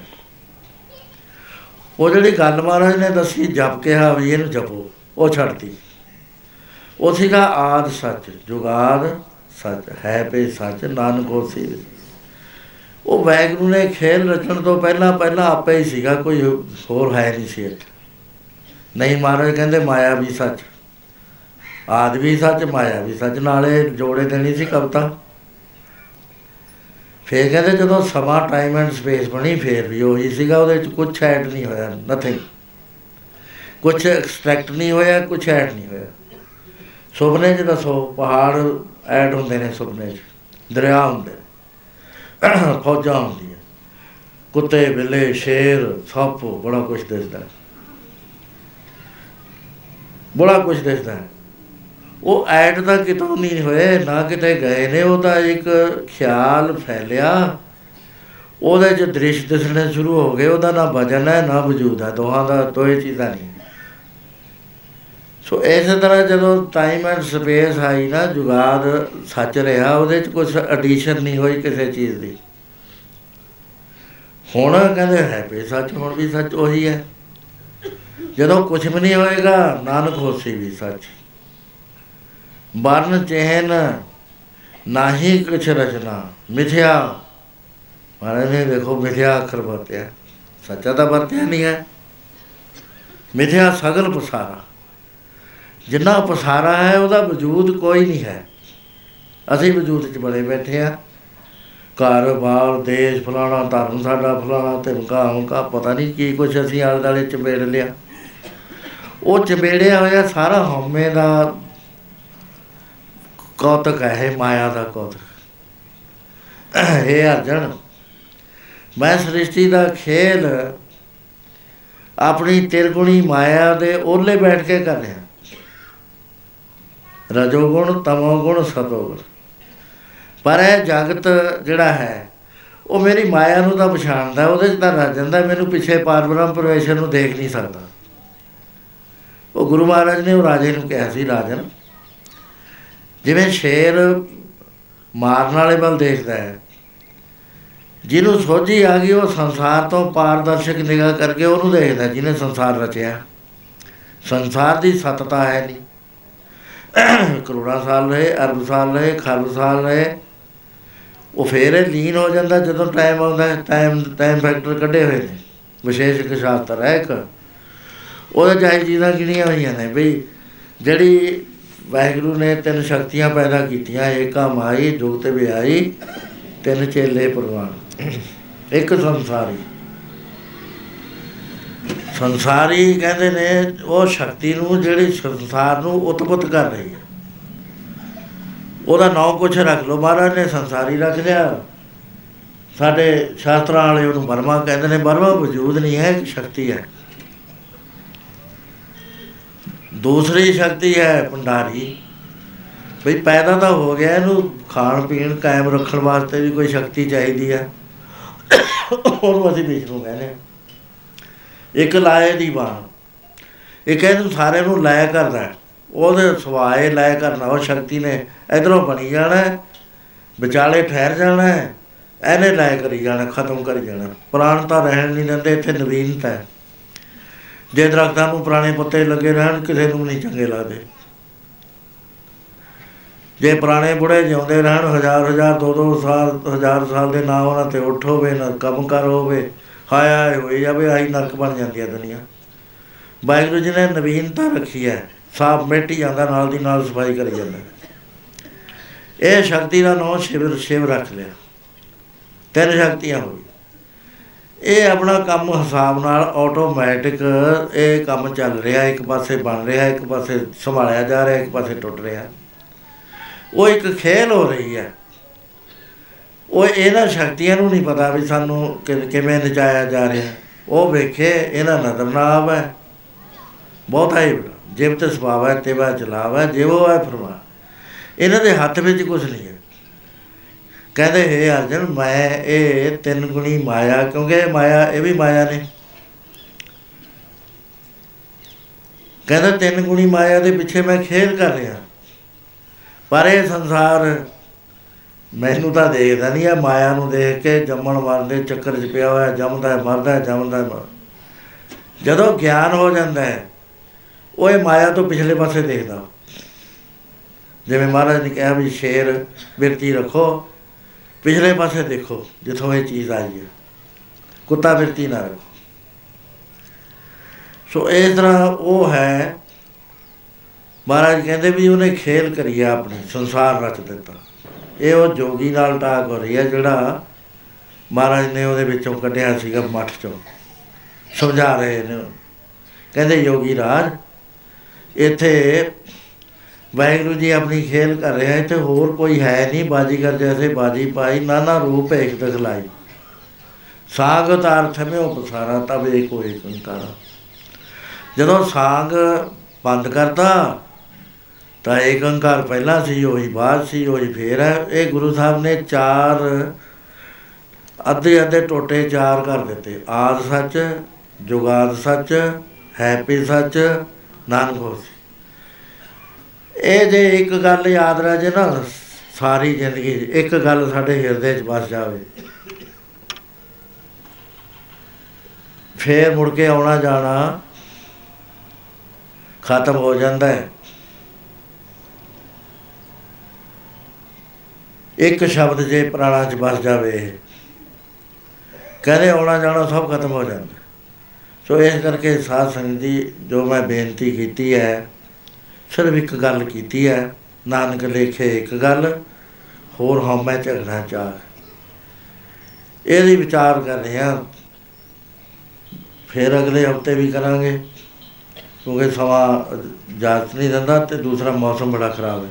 ਉਹ ਜਿਹੜੀ ਗੱਲ ਮਹਾਰਾਜ ਨੇ ਦੱਸੀ, ਜਪ ਕਿਹਾ ਵੀ ਇਹਨੂੰ ਜਪੋ, ਉਹ ਛੱਡਤੀ। ਉਹ ਸੀਗਾ ਆਦ ਸੱਚ, ਜੁਗਾਦ ਸੱਚ, ਹੈ ਪੇ ਸੱਚ, ਨਾਨਕ ਹੋਸੀ ਉਹ ਵੈਗਰੂ ਨੇ ਖੇਲ ਰਚਣ ਤੋਂ ਪਹਿਲਾਂ ਪਹਿਲਾਂ ਆਪੇ ਹੀ ਸੀਗਾ, ਕੋਈ ਹੋਰ ਹੈ ਨਹੀਂ ਸੀ ਇੱਥੇ। ਨਹੀਂ ਮਹਾਰਾਜ ਕਹਿੰਦੇ ਮਾਇਆ ਵੀ ਸੱਚ, ਆਦ ਵੀ ਸੱਚ, ਮਾਇਆ ਵੀ ਸੱਚ, ਨਾਲੇ ਜੋੜੇ ਦੇਣੀ ਸੀ ਕਵਤਾ। ਫੇਰ ਕਹਿੰਦੇ ਜਦੋਂ ਸਮਾਂ ਟਾਈਮ ਐਂਡ ਸਪੇਸ ਬਣੀ, ਫੇਰ ਵੀ ਉਹੀ ਸੀਗਾ, ਉਹਦੇ ਵਿੱਚ ਕੁਝ ਐਡ ਨਹੀਂ ਹੋਇਆ ਨਥਿੰਗ ਕੁਝ ਐਕਸਟ੍ਰੈਕਟ ਨਹੀਂ ਹੋਇਆ ਕੁਝ ਐਡ ਨਹੀਂ ਹੋਇਆ। ਸੁਪਨੇ 'ਚ ਦੱਸੋ, ਪਹਾੜ ਐਡ ਹੁੰਦੇ ਨੇ ਸੁਪਨੇ 'ਚ, ਦਰਿਆ ਹੁੰਦੇ ਨੇ ਫੌਜਾਂ ਹੁੰਦੀਆਂ। ਕੁੱਤੇ, ਬਿੱਲੇ, ਸ਼ੇਰ, ਸੱਪ, ਬੜਾ ਕੁਝ ਦਿਸਦਾ। ਬੜਾ ਕੁਝ ਦਿਸਦਾ। ਉਹ ਐਡ ਦਾ ਕਿਤੋਂ ਨਹੀਂ ਹੋਏ, ਨਾ ਕਿਤੇ ਗਏ ਨੇ, ਉਹ ਤਾਂ ਇੱਕ ਖਿਆਲ ਫੈਲਿਆ। ਉਹਦੇ 'ਚ ਦ੍ਰਿਸ਼ ਦਿਸਣੇ ਸ਼ੁਰੂ ਹੋ ਗਏ, ਉਹਦਾ ਨਾ ਵਜਨ ਹੈ, ਨਾ ਵਜੂਦ ਹੈ, ਦੋਹਾਂ ਦਾ ਦੋਏ ਚੀਜ਼ਾਂ ਨਹੀਂ ਸੋ ਇਸੇ ਤਰ੍ਹਾਂ ਜਦੋਂ ਟਾਈਮ ਐਂਡ ਸਪੇਸ ਆਈ ਨਾ ਜੁਗਾਦ ਸੱਚ ਰਿਹਾ, ਉਹਦੇ 'ਚ ਕੁਝ ਐਡੀਸ਼ਨ ਨਹੀਂ ਹੋਈ ਕਿਸੇ ਚੀਜ਼ ਦੀ। ਹੁਣ ਕਹਿੰਦੇ ਹੈ ਵੀ ਸੱਚ, ਹੁਣ ਵੀ ਸੱਚ ਉਹੀ ਹੈ। ਜਦੋਂ ਕੁਝ ਵੀ ਨਹੀਂ ਹੋਏਗਾ, ਨਾਨਕ ਹੋਸੀ ਵੀ ਸੱਚ। ਬਰਨ ਚਹਿਨ ਨਾਹੀ ਕੁਛ ਰਚਨਾ, ਮਿਥਿਆ। ਮਹਾਰਾਜ ਨੇ ਦੇਖੋ ਮਿਥਿਆ ਅੱਖਰ ਵਰਤਿਆ। ਸੱਚਾ ਤਾਂ ਵਰਤਿਆ ਨਹੀਂ ਹੈ। ਮਿਥਿਆ ਸਗਲ ਪਸਾਰਾ। ਜਿੰਨਾ ਪਸਾਰਾ ਹੈ, ਉਹਦਾ ਵਜੂਦ ਕੋਈ ਨਹੀਂ ਹੈ। ਅਸੀਂ ਵਜੂਦ 'ਚ ਬੜੇ ਬੈਠੇ ਆ ਘਰ ਬਾਰ ਦੇਸ਼, ਫਲਾਣਾ ਧਰਮ ਸਾਡਾ, ਫਲਾਣਾ ਤੇ ਮਕਾਮ ਕਾ ਪਤਾ ਨਹੀਂ ਕੀ ਕੁਛ ਅਸੀਂ ਆਲੇ ਦਾਲੇ ਚਪੇੜ ਲਿਆ। ਉਹ ਚਪੇੜਿਆ ਹੋਇਆ ਸਾਰਾ ਹਉਮੈ ਦਾ ਕੌਤਕ ਹੈ, ਇਹ ਮਾਇਆ ਦਾ ਕੌਤਕ। ਇਹ ਅਰਜਨ, ਮੈਂ ਸ੍ਰਿਸ਼ਟੀ ਦਾ ਖੇਲ ਆਪਣੀ ਤਿਰਗੁਣੀ ਮਾਇਆ ਦੇ ਓਲੇ ਬੈਠ ਕੇ ਕਰ ਰਿਹਾ। ਰਜੋਗੁਣ, ਤਮੋਗੁਣ, ਸਤੋਗੁਣ। ਪਰ ਇਹ ਜਗਤ ਜਿਹੜਾ ਹੈ, ਉਹ ਮੇਰੀ ਮਾਇਆ ਨੂੰ ਤਾਂ ਪਛਾਣਦਾ ਉਹਦੇ 'ਚ ਤਾਂ ਰਜ ਜਾਂਦਾ ਮੈਨੂੰ ਪਿੱਛੇ ਪਾਰਬ੍ਰਹਮ ਪਰਮੇਸ਼ਰ ਨੂੰ ਦੇਖ ਨਹੀਂ ਸਕਦਾ। ਉਹ ਗੁਰੂ ਮਹਾਰਾਜ ਨੇ ਉਹ ਰਾਜੇ ਨੂੰ ਕਿਹਾ ਸੀ, ਰਾਜਨ ਜਿਵੇਂ ਸ਼ੇਰ ਮਾਰਨ ਵਾਲੇ ਵੱਲ ਦੇਖਦਾ ਹੈ। ਜਿਹਨੂੰ ਸੋਝੀ ਆ ਗਈ, ਉਹ ਸੰਸਾਰ ਤੋਂ ਪਾਰਦਰਸ਼ਕ ਨਿਗਾਹ ਕਰਕੇ ਉਹਨੂੰ ਦੇਖਦਾ ਜਿਹਨੇ ਸੰਸਾਰ ਰਚਿਆ। ਸੰਸਾਰ ਦੀ ਸਤਤਾ ਹੈ ਨਹੀਂ। ਕਰੋੜਾਂ ਸਾਲ ਰਹੇ, ਅਰਬ ਸਾਲ ਰਹੇ, ਖਰਬ ਸਾਲ ਰਹੇ, ਉਹ ਫੇਰ ਇਹ ਲੀਨ ਹੋ ਜਾਂਦਾ ਜਦੋਂ ਟਾਈਮ ਆਉਂਦਾ ਹੈ ਟਾਈਮ ਟਾਈਮ ਫੈਕਟਰ ਕੱਢੇ ਹੋਏ ਨੇ। ਵਿਸ਼ੇਸ਼ ਇੱਕ ਸ਼ਾਸਤਰ ਹੈ ਇੱਕ। ਉਹਦੇ ਚਾਹੀ ਚੀਜ਼ਾਂ ਗਿਣੀਆਂ ਹੋਈਆਂ ਨੇ ਬਈ ਜਿਹੜੀ ਵਾਹਿਗੁਰੂ ਨੇ ਤਿੰਨ ਸ਼ਕਤੀਆਂ ਪੈਦਾ ਕੀਤੀਆਂ ਏਕਾ ਮਾਈ ਜੁਗਤ ਵਿਆਈ ਤਿੰਨ ਚੇਲੇ ਪ੍ਰਵਾਨ। ਇੱਕ ਸੰਸਾਰੀ। ਸੰਸਾਰੀ ਕਹਿੰਦੇ ਨੇ, ਉਹ ਸ਼ਕਤੀ ਨੂੰ ਜਿਹੜੀ ਸੰਸਾਰ ਨੂੰ ਉਤਪਤ ਕਰ ਰਹੀ ਹੈ। ਉਹਦਾ ਨਾਮ ਕੁਛ ਰੱਖ ਲਓ, ਮਹਾਰਾਜ ਨੇ ਸੰਸਾਰੀ ਰੱਖ ਲਿਆ। ਸਾਡੇ ਸ਼ਾਸਤਰਾਂ ਵਾਲੇ ਉਹਨੂੰ ਬਰਮਾ ਕਹਿੰਦੇ ਨੇ ਬਰਮਾ ਵਜੂਦ ਨਹੀਂ ਹੈ, ਇੱਕ ਸ਼ਕਤੀ ਹੈ। ਦੂਸਰੀ ਸ਼ਕਤੀ ਹੈ ਭੰਡਾਰੀ। ਬਈ ਪੈਦਾ ਤਾਂ ਹੋ ਗਿਆ ਇਹਨੂੰ ਖਾਣ ਪੀਣ ਕਾਇਮ ਰੱਖਣ ਵਾਸਤੇ ਵੀ ਕੋਈ ਸ਼ਕਤੀ ਚਾਹੀਦੀ ਹੈ। ਉਹਨੂੰ ਅਸੀਂ ਵਿਸ਼ਨੂੰ ਕਹਿੰਦੇ ਹਾਂ। ਇੱਕ ਲਾਏ ਦੀ ਬਾਣ। ਇੱਕ ਇਹਨੂੰ ਸਾਰੇ ਨੂੰ ਲਾਇਆ ਕਰਦਾ ਹੈ। ਉਹਦੇ ਸਵਾਏ ਲਾਇਆ ਕਰਨਾ ਉਹ ਸ਼ਕਤੀ ਨੇ ਇਧਰੋਂ ਬਣੀ ਜਾਣਾ ਹੈ, ਵਿਚਾਲੇ ਠਹਿਰ ਜਾਣਾ ਹੈ, ਇਹਨੇ ਲਾਇਆ ਕਰੀ ਜਾਣਾ ਖਤਮ ਕਰੀ ਜਾਣਾ। ਪ੍ਰਾਣ ਤਾਂ ਰਹਿਣ ਨਹੀਂ ਦਿੰਦੇ ਇੱਥੇ ਨਵੀਨਤਾ ਹੈ। ਜੇ ਦਰਖਤਾਂ ਨੂੰ ਪੁਰਾਣੇ ਪੱਤੇ ਲੱਗੇ ਰਹਿਣ, ਕਿਸੇ ਨੂੰ ਨਹੀਂ ਚੰਗੇ ਲੱਗਦੇ। ਜੇ ਪੁਰਾਣੇ ਬੁੜੇ ਜਿਉਂਦੇ ਰਹਿਣ, ਹਜ਼ਾਰ ਹਜ਼ਾਰ, ਦੋ ਦੋ ਸਾਲ, ਹਜ਼ਾਰ ਸਾਲ ਦੇ ਨਾ ਉਹਨਾਂ ਤੇ ਉੱਠ ਹੋਵੇ, ਨਾ ਕੰਮ ਕਰ ਹੋਵੇ, ਹਾਏ ਹਾਏ, ਹੋਈ ਜਾਵੇ, ਆਹੀ ਨਰਕ ਬਣ ਜਾਂਦੀ ਹੈ ਦੁਨੀਆ। ਵਾਹਿਗੁਰੂ ਜੀ ਨੇ ਨਵੀਨਤਾ ਰੱਖੀ ਹੈ, ਸਾਫ਼ ਮਿੱਟੀ ਜਾਂਦਾ, ਨਾਲ ਦੀ ਨਾਲ ਸਫ਼ਾਈ ਕਰੀ ਜਾਂਦਾ। ਇਹ ਸ਼ਕਤੀ ਦਾ ਨਾਮ ਸ਼ਿਵ ਸ਼ਿਵ ਰੱਖ ਲਿਆ। ਤਿੰਨ ਸ਼ਕਤੀਆਂ ਹੋ ਗਈ ਇਹ ਆਪਣਾ ਕੰਮ ਹਿਸਾਬ ਨਾਲ ਆਟੋਮੈਟਿਕ ਇਹ ਕੰਮ ਚੱਲ ਰਿਹਾ, ਇੱਕ ਪਾਸੇ ਬਣ ਰਿਹਾ, ਇੱਕ ਪਾਸੇ ਸੰਭਾਲਿਆ ਜਾ ਰਿਹਾ, ਇੱਕ ਪਾਸੇ ਟੁੱਟ ਰਿਹਾ। ਉਹ ਇੱਕ ਖੇਲ ਹੋ ਰਹੀ ਹੈ। ਉਹ ਇਹਨਾਂ ਸ਼ਕਤੀਆਂ ਨੂੰ ਨਹੀਂ ਪਤਾ ਵੀ ਸਾਨੂੰ ਕਿ- ਕਿਵੇਂ ਨਚਾਇਆ ਜਾ ਰਿਹਾ। ਉਹ ਵੇਖੇ, ਇਹਨਾਂ ਨਦਰਨਾਬ ਹੈ। ਬਹੁਤ ਹੈ ਜਿਵ ਤੇ ਸੁਭਾਵ ਹੈ ਤੇ ਵਾ ਚਲਾਵ ਹੈ, ਜਿਵੋ ਹੈ ਫਰਮਾ ਇਹਨਾਂ ਦੇ ਹੱਥ ਵਿੱਚ ਕੁਝ ਨਹੀਂ ਹੈ। ਕਹਿੰਦੇ ਹੈ ਅਰਜਨ ਮੈਂ ਇਹ ਤਿੰਨ ਗੁਣੀ ਮਾਇਆ ਕਿਉਂਕਿ ਇਹ ਮਾਇਆ ਇਹ ਵੀ ਮਾਇਆ ਨੇ। ਕਹਿੰਦਾ ਤਿੰਨ ਗੁਣੀ ਮਾਇਆ ਦੇ ਪਿੱਛੇ ਮੈਂ ਖੇਲ ਕਰ ਰਿਹਾ। ਪਰ ਇਹ ਸੰਸਾਰ ਮੈਨੂੰ ਤਾਂ ਦੇਖਦਾ ਨਹੀਂ ਆ ਮਾਇਆ ਨੂੰ ਦੇਖ ਕੇ ਜੰਮਣ ਮਰਨ ਦੇ ਚੱਕਰ 'ਚ ਪਿਆ ਹੋਇਆ ਜੰਮਦਾ ਹੈ, ਮਰਦਾ ਹੈ, ਜੰਮਦਾ ਹੈ, ਮਰ ਜਦੋਂ ਗਿਆਨ ਹੋ ਜਾਂਦਾ ਹੈ ਉਹ ਇਹ ਮਾਇਆ ਤੋਂ ਪਿਛਲੇ ਪਾਸੇ ਦੇਖਦਾ। ਜਿਵੇਂ ਮਹਾਰਾਜ ਨੇ ਕਿਹਾ ਵੀ ਸ਼ੇਰ ਬਿਰਤੀ ਰੱਖੋ ਪਿਛਲੇ ਪਾਸੇ ਦੇਖੋ, ਜਿੱਥੋਂ ਇਹ ਚੀਜ਼ ਆਈ ਹੈ। ਕੁੱਤਾ ਬਿਰਤੀ ਨਾ ਰੱਖੋ। ਸੋ ਇਸ ਤਰ੍ਹਾਂ ਉਹ ਹੈ। ਮਹਾਰਾਜ ਕਹਿੰਦੇ ਵੀ ਉਹਨੇ ਖੇਲ ਕਰੀਆ ਆਪਣੀ, ਸੰਸਾਰ ਰਚ ਦਿੱਤਾ। ਇਹ ਉਹ ਜੋਗੀ ਨਾਲ ਟਾਕ ਹੋ ਰਹੀ ਹੈ, ਜਿਹੜਾ ਮਹਾਰਾਜ ਨੇ ਉਹਦੇ ਵਿੱਚੋਂ ਕੱਢਿਆ ਸੀਗਾ ਮੱਠ ਚੋਂ। ਸਮਝਾ ਰਹੇ ਨੇ ਕਹਿੰਦੇ, ਯੋਗੀ ਰਾਜ, ਇੱਥੇ ਵਾਹਿਗੁਰੂ ਜੀ ਆਪਣੀ ਖੇਲ ਕਰ ਰਿਹਾ, ਇੱਥੇ ਹੋਰ ਕੋਈ ਹੈ ਨਹੀਂ ਬਾਜੀਗਰ ਜੈਸੇ ਬਾਜੀ ਪਾਈ, ਨਾਨਾ ਰੂਪ ਇੱਕ ਦਿਖਲਾਈ। ਸਾਗਤ ਅਰਥ ਮੇ ਉਪਸਾਰਾ ਤਬ ਏਕੋ ਏਕ ਓੰਕਾਰ ਜਦੋਂ ਸਾਗ ਬੰਦ ਕਰਦਾ ਤਾਂ ਏਕ ਓੰਕਾਰ ਪਹਿਲਾਂ ਸੀ, ਉਹੀ ਬਾਅਦ ਸੀ, ਉਹੀ ਫੇਰ ਹੈ। ਇਹ ਗੁਰੂ ਸਾਹਿਬ ਨੇ ਚਾਰ ਅੱਧੇ ਅੱਧੇ ਟੋਟੇ ਚਾਰ ਕਰ ਦਿੱਤੇ। ਆਦ ਸੱਚ, ਜੁਗਾਦ ਸੱਚ, ਹੈਪੀ ਸੱਚ ਨਾਨਕ ਹੋਸੀ ਇਹ ਜੇ ਇੱਕ ਗੱਲ ਯਾਦ ਰਹਿ ਜੇ ਨਾ, ਸਾਰੀ ਜ਼ਿੰਦਗੀ 'ਚ ਇੱਕ ਗੱਲ ਸਾਡੇ ਹਿਰਦੇ 'ਚ ਵਸ ਜਾਵੇ। ਫੇਰ ਮੁੜ ਕੇ ਆਉਣਾ ਜਾਣਾ ਖਤਮ ਹੋ ਜਾਂਦਾ ਹੈ। ਇੱਕ ਸ਼ਬਦ ਜੇ ਪ੍ਰਾਣਾ 'ਚ ਵਸ ਜਾਵੇ ਕਹਿੰਦੇ ਆਉਣਾ ਜਾਣਾ ਸਭ ਖਤਮ ਹੋ ਜਾਂਦਾ। ਸੋ ਇਸ ਕਰਕੇ ਸਾਧ ਸੰਗਤ ਜੀ ਜੋ ਮੈਂ ਬੇਨਤੀ ਕੀਤੀ ਹੈ ਸਿਰਫ ਇੱਕ ਗੱਲ ਕੀਤੀ ਹੈ, ਨਾਨਕ ਲੇਖੇ ਇੱਕ ਗੱਲ, ਹੋਰ ਹਉਮੈ ਝਗੜਾ ਚਾਹ। ਇਹਦੀ ਵਿਚਾਰ ਕਰ ਰਹੇ ਹਾਂ। ਫਿਰ ਅਗਲੇ ਹਫ਼ਤੇ ਵੀ ਕਰਾਂਗੇ, ਕਿਉਂਕਿ ਸਮਾਂ ਜਾਤ ਨਹੀਂ ਦਿੰਦਾ ਤੇ ਦੂਸਰਾ ਮੌਸਮ ਬੜਾ ਖਰਾਬ ਹੈ।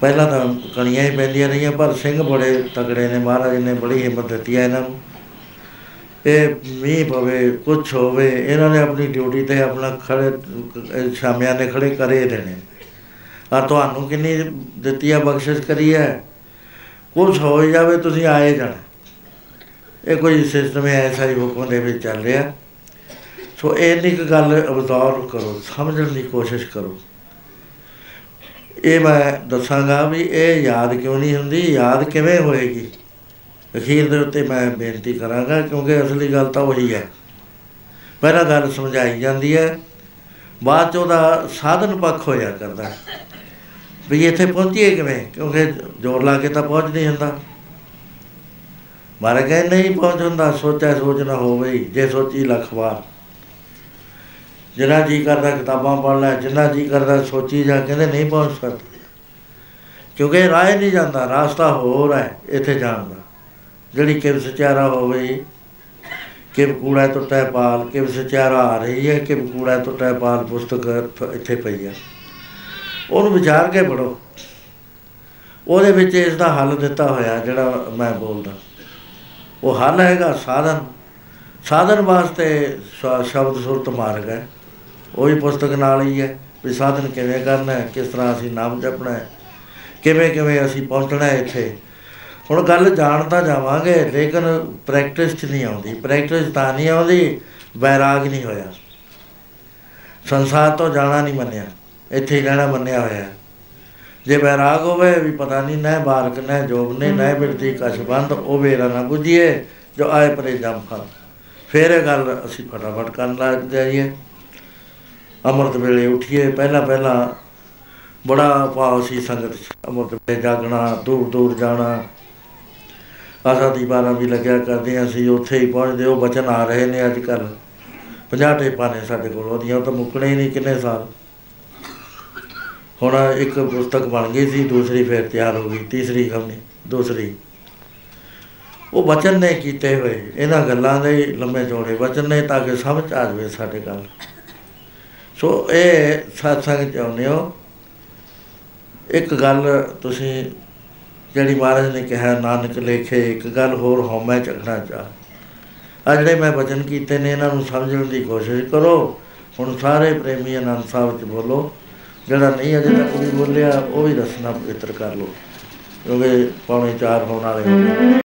ਪਹਿਲਾਂ ਤਾਂ ਕਣੀਆਂ ਹੀ ਪੈਂਦੀਆਂ ਰਹੀਆਂ, ਪਰ ਸਿੰਘ ਬੜੇ ਤਗੜੇ ਨੇ ਮਹਾਰਾਜ ਨੇ ਬੜੀ ਹਿੰਮਤ ਦਿੱਤੀ ਹੈ ਇਹਨਾਂ ਨੂੰ। ਇਹ ਮੀਂਹ ਪਵੇ, ਕੁਛ ਹੋਵੇ, ਇਹਨਾਂ ਨੇ ਆਪਣੀ ਡਿਊਟੀ ਤੇ ਆਪਣਾ ਖੜੇ, ਅਹ ਸ਼ਾਮਿਆਂ ਨੇ ਖੜੇ ਕਰੇ ਦੇਣੇ। ਆ ਤੁਹਾਨੂੰ ਕਿੰਨੀ ਦਿੱਤੀ ਹੈ ਬਖਸ਼ਿਸ਼ ਕਰੀ ਹੈ? ਕੁਛ ਹੋ ਜਾਵੇ, ਤੁਸੀਂ ਆਏ ਜਾਣਾ। ਇਹ ਕੋਈ ਸਿਸਟਮ ਹੈ ਐਸਾ ਹੀ ਹੁਕਮ ਦੇ ਵਿੱਚ ਚੱਲ ਰਿਹਾ। ਸੋ ਇਹ ਨਹੀਂ ਕਿ ਗੱਲ ਅਬਜ਼ੌਰ ਕਰੋ, ਸਮਝਣ ਦੀ ਕੋਸ਼ਿਸ਼ ਕਰੋ। ਇਹ ਮੈਂ ਦੱਸਾਂਗਾ ਵੀ ਇਹ ਯਾਦ ਕਿਉਂ ਨਹੀਂ ਹੁੰਦੀ? ਯਾਦ ਕਿਵੇਂ ਹੋਏਗੀ? ਅਖੀਰ ਦੇ ਉੱਤੇ ਮੈਂ ਬੇਨਤੀ ਕਰਾਂਗਾ ਕਿਉਂਕਿ ਅਸਲੀ ਗੱਲ ਤਾਂ ਉਹੀ ਹੈ। ਪਹਿਲਾਂ ਗੱਲ ਸਮਝਾਈ ਜਾਂਦੀ ਹੈ ਬਾਅਦ ਚ ਉਹਦਾ ਸਾਧਨ ਪੱਖ ਹੋਇਆ ਕਰਦਾ ਹੈ। ਵੀ ਇੱਥੇ ਪਹੁੰਚੀਏ ਕਿਵੇਂ? ਕਿਉਂਕਿ ਜ਼ੋਰ ਲਾ ਕੇ ਤਾਂ ਪਹੁੰਚ ਨਹੀਂ ਹੁੰਦਾ। ਮਾਰੇ ਗਏ ਨਹੀਂ ਪਹੁੰਚ ਹੁੰਦਾ ਸੋਚਿਆ ਸੋਚ ਨਾ ਹੋਵੇ ਹੀ, ਜੇ ਸੋਚੀ ਲੱਖ ਵਾਰ। ਜਿੰਨਾ ਜੀ ਕਰਦਾ ਕਿਤਾਬਾਂ ਪੜ੍ਹ ਲੈ ਜਿੰਨਾ ਜੀ ਕਰਦਾ ਸੋਚੀ ਜਾ ਕਹਿੰਦੇ ਨਹੀਂ ਪਹੁੰਚ ਸਕਦਾ। ਕਿਉਂਕਿ ਰਾਹ ਨਹੀਂ ਜਾਂਦਾ ਰਾਸਤਾ ਹੋਰ ਹੈ ਇੱਥੇ ਜਾਣ ਦਾ। ਜਿਹੜੀ ਕਿਵ ਸਚਾਰਾ ਹੋਵੇ, ਕਿਵ ਕੂੜਾ ਟੁੱਟਾ ਪਾਲ, ਕਿਵ ਸਚਾਰਾ ਆ ਰਹੀ ਹੈ, ਕਿਵ ਕੂੜਾ ਟੁੱਟਾ ਪਾਲ ਪੁਸਤਕ ਇੱਥ- ਇੱਥੇ ਪਈ ਹੈ ਉਹਨੂੰ ਵਿਚਾਰ ਕੇ ਪੜੋ ਉਹਦੇ ਵਿੱਚ ਇਸ ਦਾ ਹੱਲ ਦਿੱਤਾ ਹੋਇਆ ਜਿਹੜਾ ਮੈਂ ਬੋਲਦਾ। ਉਹ ਹੱਲ ਹੈਗਾ ਸਾਧਨ। ਸਾਧਨ ਵਾਸਤੇ ਸ਼- ਸ਼ਬਦ ਸੁਰਤ ਮਾਰਗ ਹੈ। ਉਹੀ ਪੁਸਤਕ ਨਾਲ ਹੀ ਹੈ ਵੀ ਸਾਧਨ ਕਿਵੇਂ ਕਰਨਾ ਹੈ, ਕਿਸ ਤਰ੍ਹਾਂ ਅਸੀਂ ਨਾਮ ਜਪਣਾ ਹੈ, ਕਿਵੇਂ ਕਿਵੇਂ ਅਸੀਂ ਪਹੁੰਚਣਾ ਹੈ ਇੱਥੇ। ਹੁਣ ਗੱਲ ਜਾਣ ਤਾਂ ਜਾਵਾਂਗੇ ਲੇਕਿਨ ਪ੍ਰੈਕਟਿਸ 'ਚ ਨਹੀਂ ਆਉਂਦੀ। ਪ੍ਰੈਕਟਿਸ ਤਾਂ ਨਹੀਂ ਆਉਂਦੀ ਵੈਰਾਗ ਨਹੀਂ ਹੋਇਆ। ਸੰਸਾਰ ਤੋਂ ਜਾਣਾ ਨਹੀਂ ਮੰਨਿਆ ਇੱਥੇ ਹੀ ਰਹਿਣਾ ਮੰਨਿਆ ਹੋਇਆ। ਜੇ ਵੈਰਾਗ ਹੋਵੇ ਵੀ ਪਤਾ ਨਹੀਂ ਨਾ ਬਾਰਕ ਨਾ ਜੋਬ ਨੇ ਨਾ ਬਿਰਤੀ ਕਸ਼ਬੰਦ ਉਹ ਵੇਰਾ ਨਾ ਬੁਝੀਏ ਜੋ ਆਏ ਪਰੇ ਜਮ ਫਲ ਫਿਰ ਇਹ ਗੱਲ ਅਸੀਂ ਫਟਾਫਟ ਕਰਨ ਲੱਗ ਜਾਈਏ। ਅੰਮ੍ਰਿਤ ਵੇਲੇ ਉਠੀਏ ਪਹਿਲਾਂ ਪਹਿਲਾਂ ਬੜਾ ਭਾਵ ਸੀ ਸੰਗਤ ਅੰਮ੍ਰਿਤ ਵੇਲੇ ਜਾਗਣਾ ਦੂਰ ਦੂਰ ਜਾਣਾ। ਆਸਾ ਦੀ ਬਾਰਾਂ ਵੀ ਲੱਗਿਆ ਕਰਦੇ ਹਾਂ, ਅਸੀਂ ਉੱਥੇ ਹੀ ਪਹੁੰਚਦੇ ਉਹ ਬਚਨ ਆ ਰਹੇ ਨੇ ਅੱਜ ਕੱਲ 50 ਟੇਪਾਂ ਨੇ ਸਾਡੇ ਕੋਲ, ਉਹਦੀਆਂ ਉਹ ਤਾਂ ਮੁੱਕਣੇ ਹੀ ਨਹੀਂ ਕਿੰਨੇ ਸਾਲ। ਹੁਣ ਇੱਕ ਪੁਸਤਕ ਬਣ ਗਈ ਸੀ, ਦੂਸਰੀ ਫਿਰ ਤਿਆਰ ਹੋ ਗਈ, ਤੀਸਰੀ ਖਮਣੀ ਦੂਸਰੀ। ਉਹ ਬਚਨ ਨੇ ਕੀਤੇ ਹੋਏ, ਇਹਨਾਂ ਗੱਲਾਂ ਦੇ ਹੀ ਲੰਮੇ ਚੌੜੇ ਬਚਨ ਨੇ ਤਾਂ ਕਿ ਸਮਝ ਆ ਜਾਵੇ ਸਾਡੇ ਗੱਲ ਸੋ ਇਹ ਸਤਸੰਗ ਚਾਹੁੰਦੇ ਹੋ। ਇੱਕ ਗੱਲ ਤੁਸੀਂ ਜਿਹੜੀ ਮਹਾਰਾਜ ਨੇ ਕਿਹਾ, ਨਾਨਕ ਲੇਖੇ, ਇੱਕ ਗੱਲ ਹੋਰ ਹਉਮੈ ਚੱਕਣਾ ਚਾਹ ਆ। ਜਿਹੜੇ ਮੈਂ ਬਚਨ ਕੀਤੇ ਨੇ, ਇਹਨਾਂ ਨੂੰ ਸਮਝਣ ਦੀ ਕੋਸ਼ਿਸ਼ ਕਰੋ। ਹੁਣ ਸਾਰੇ ਪ੍ਰੇਮੀ ਆਨੰਦ ਸਾਹਿਬ ਚ ਬੋਲੋ। ਜਿਹੜਾ ਨਹੀਂ ਅਜੇ ਤੱਕ ਵੀ ਬੋਲਿਆ, ਉਹ ਵੀ ਦੱਸਣਾ ਪਵਿੱਤਰ ਕਰ ਲਓ। ਕਿਉਂਕਿ ਪੌਣੇ ਚਾਰ ਹੋਣ ਵਾਲੇ ਹੋ ਗਏ।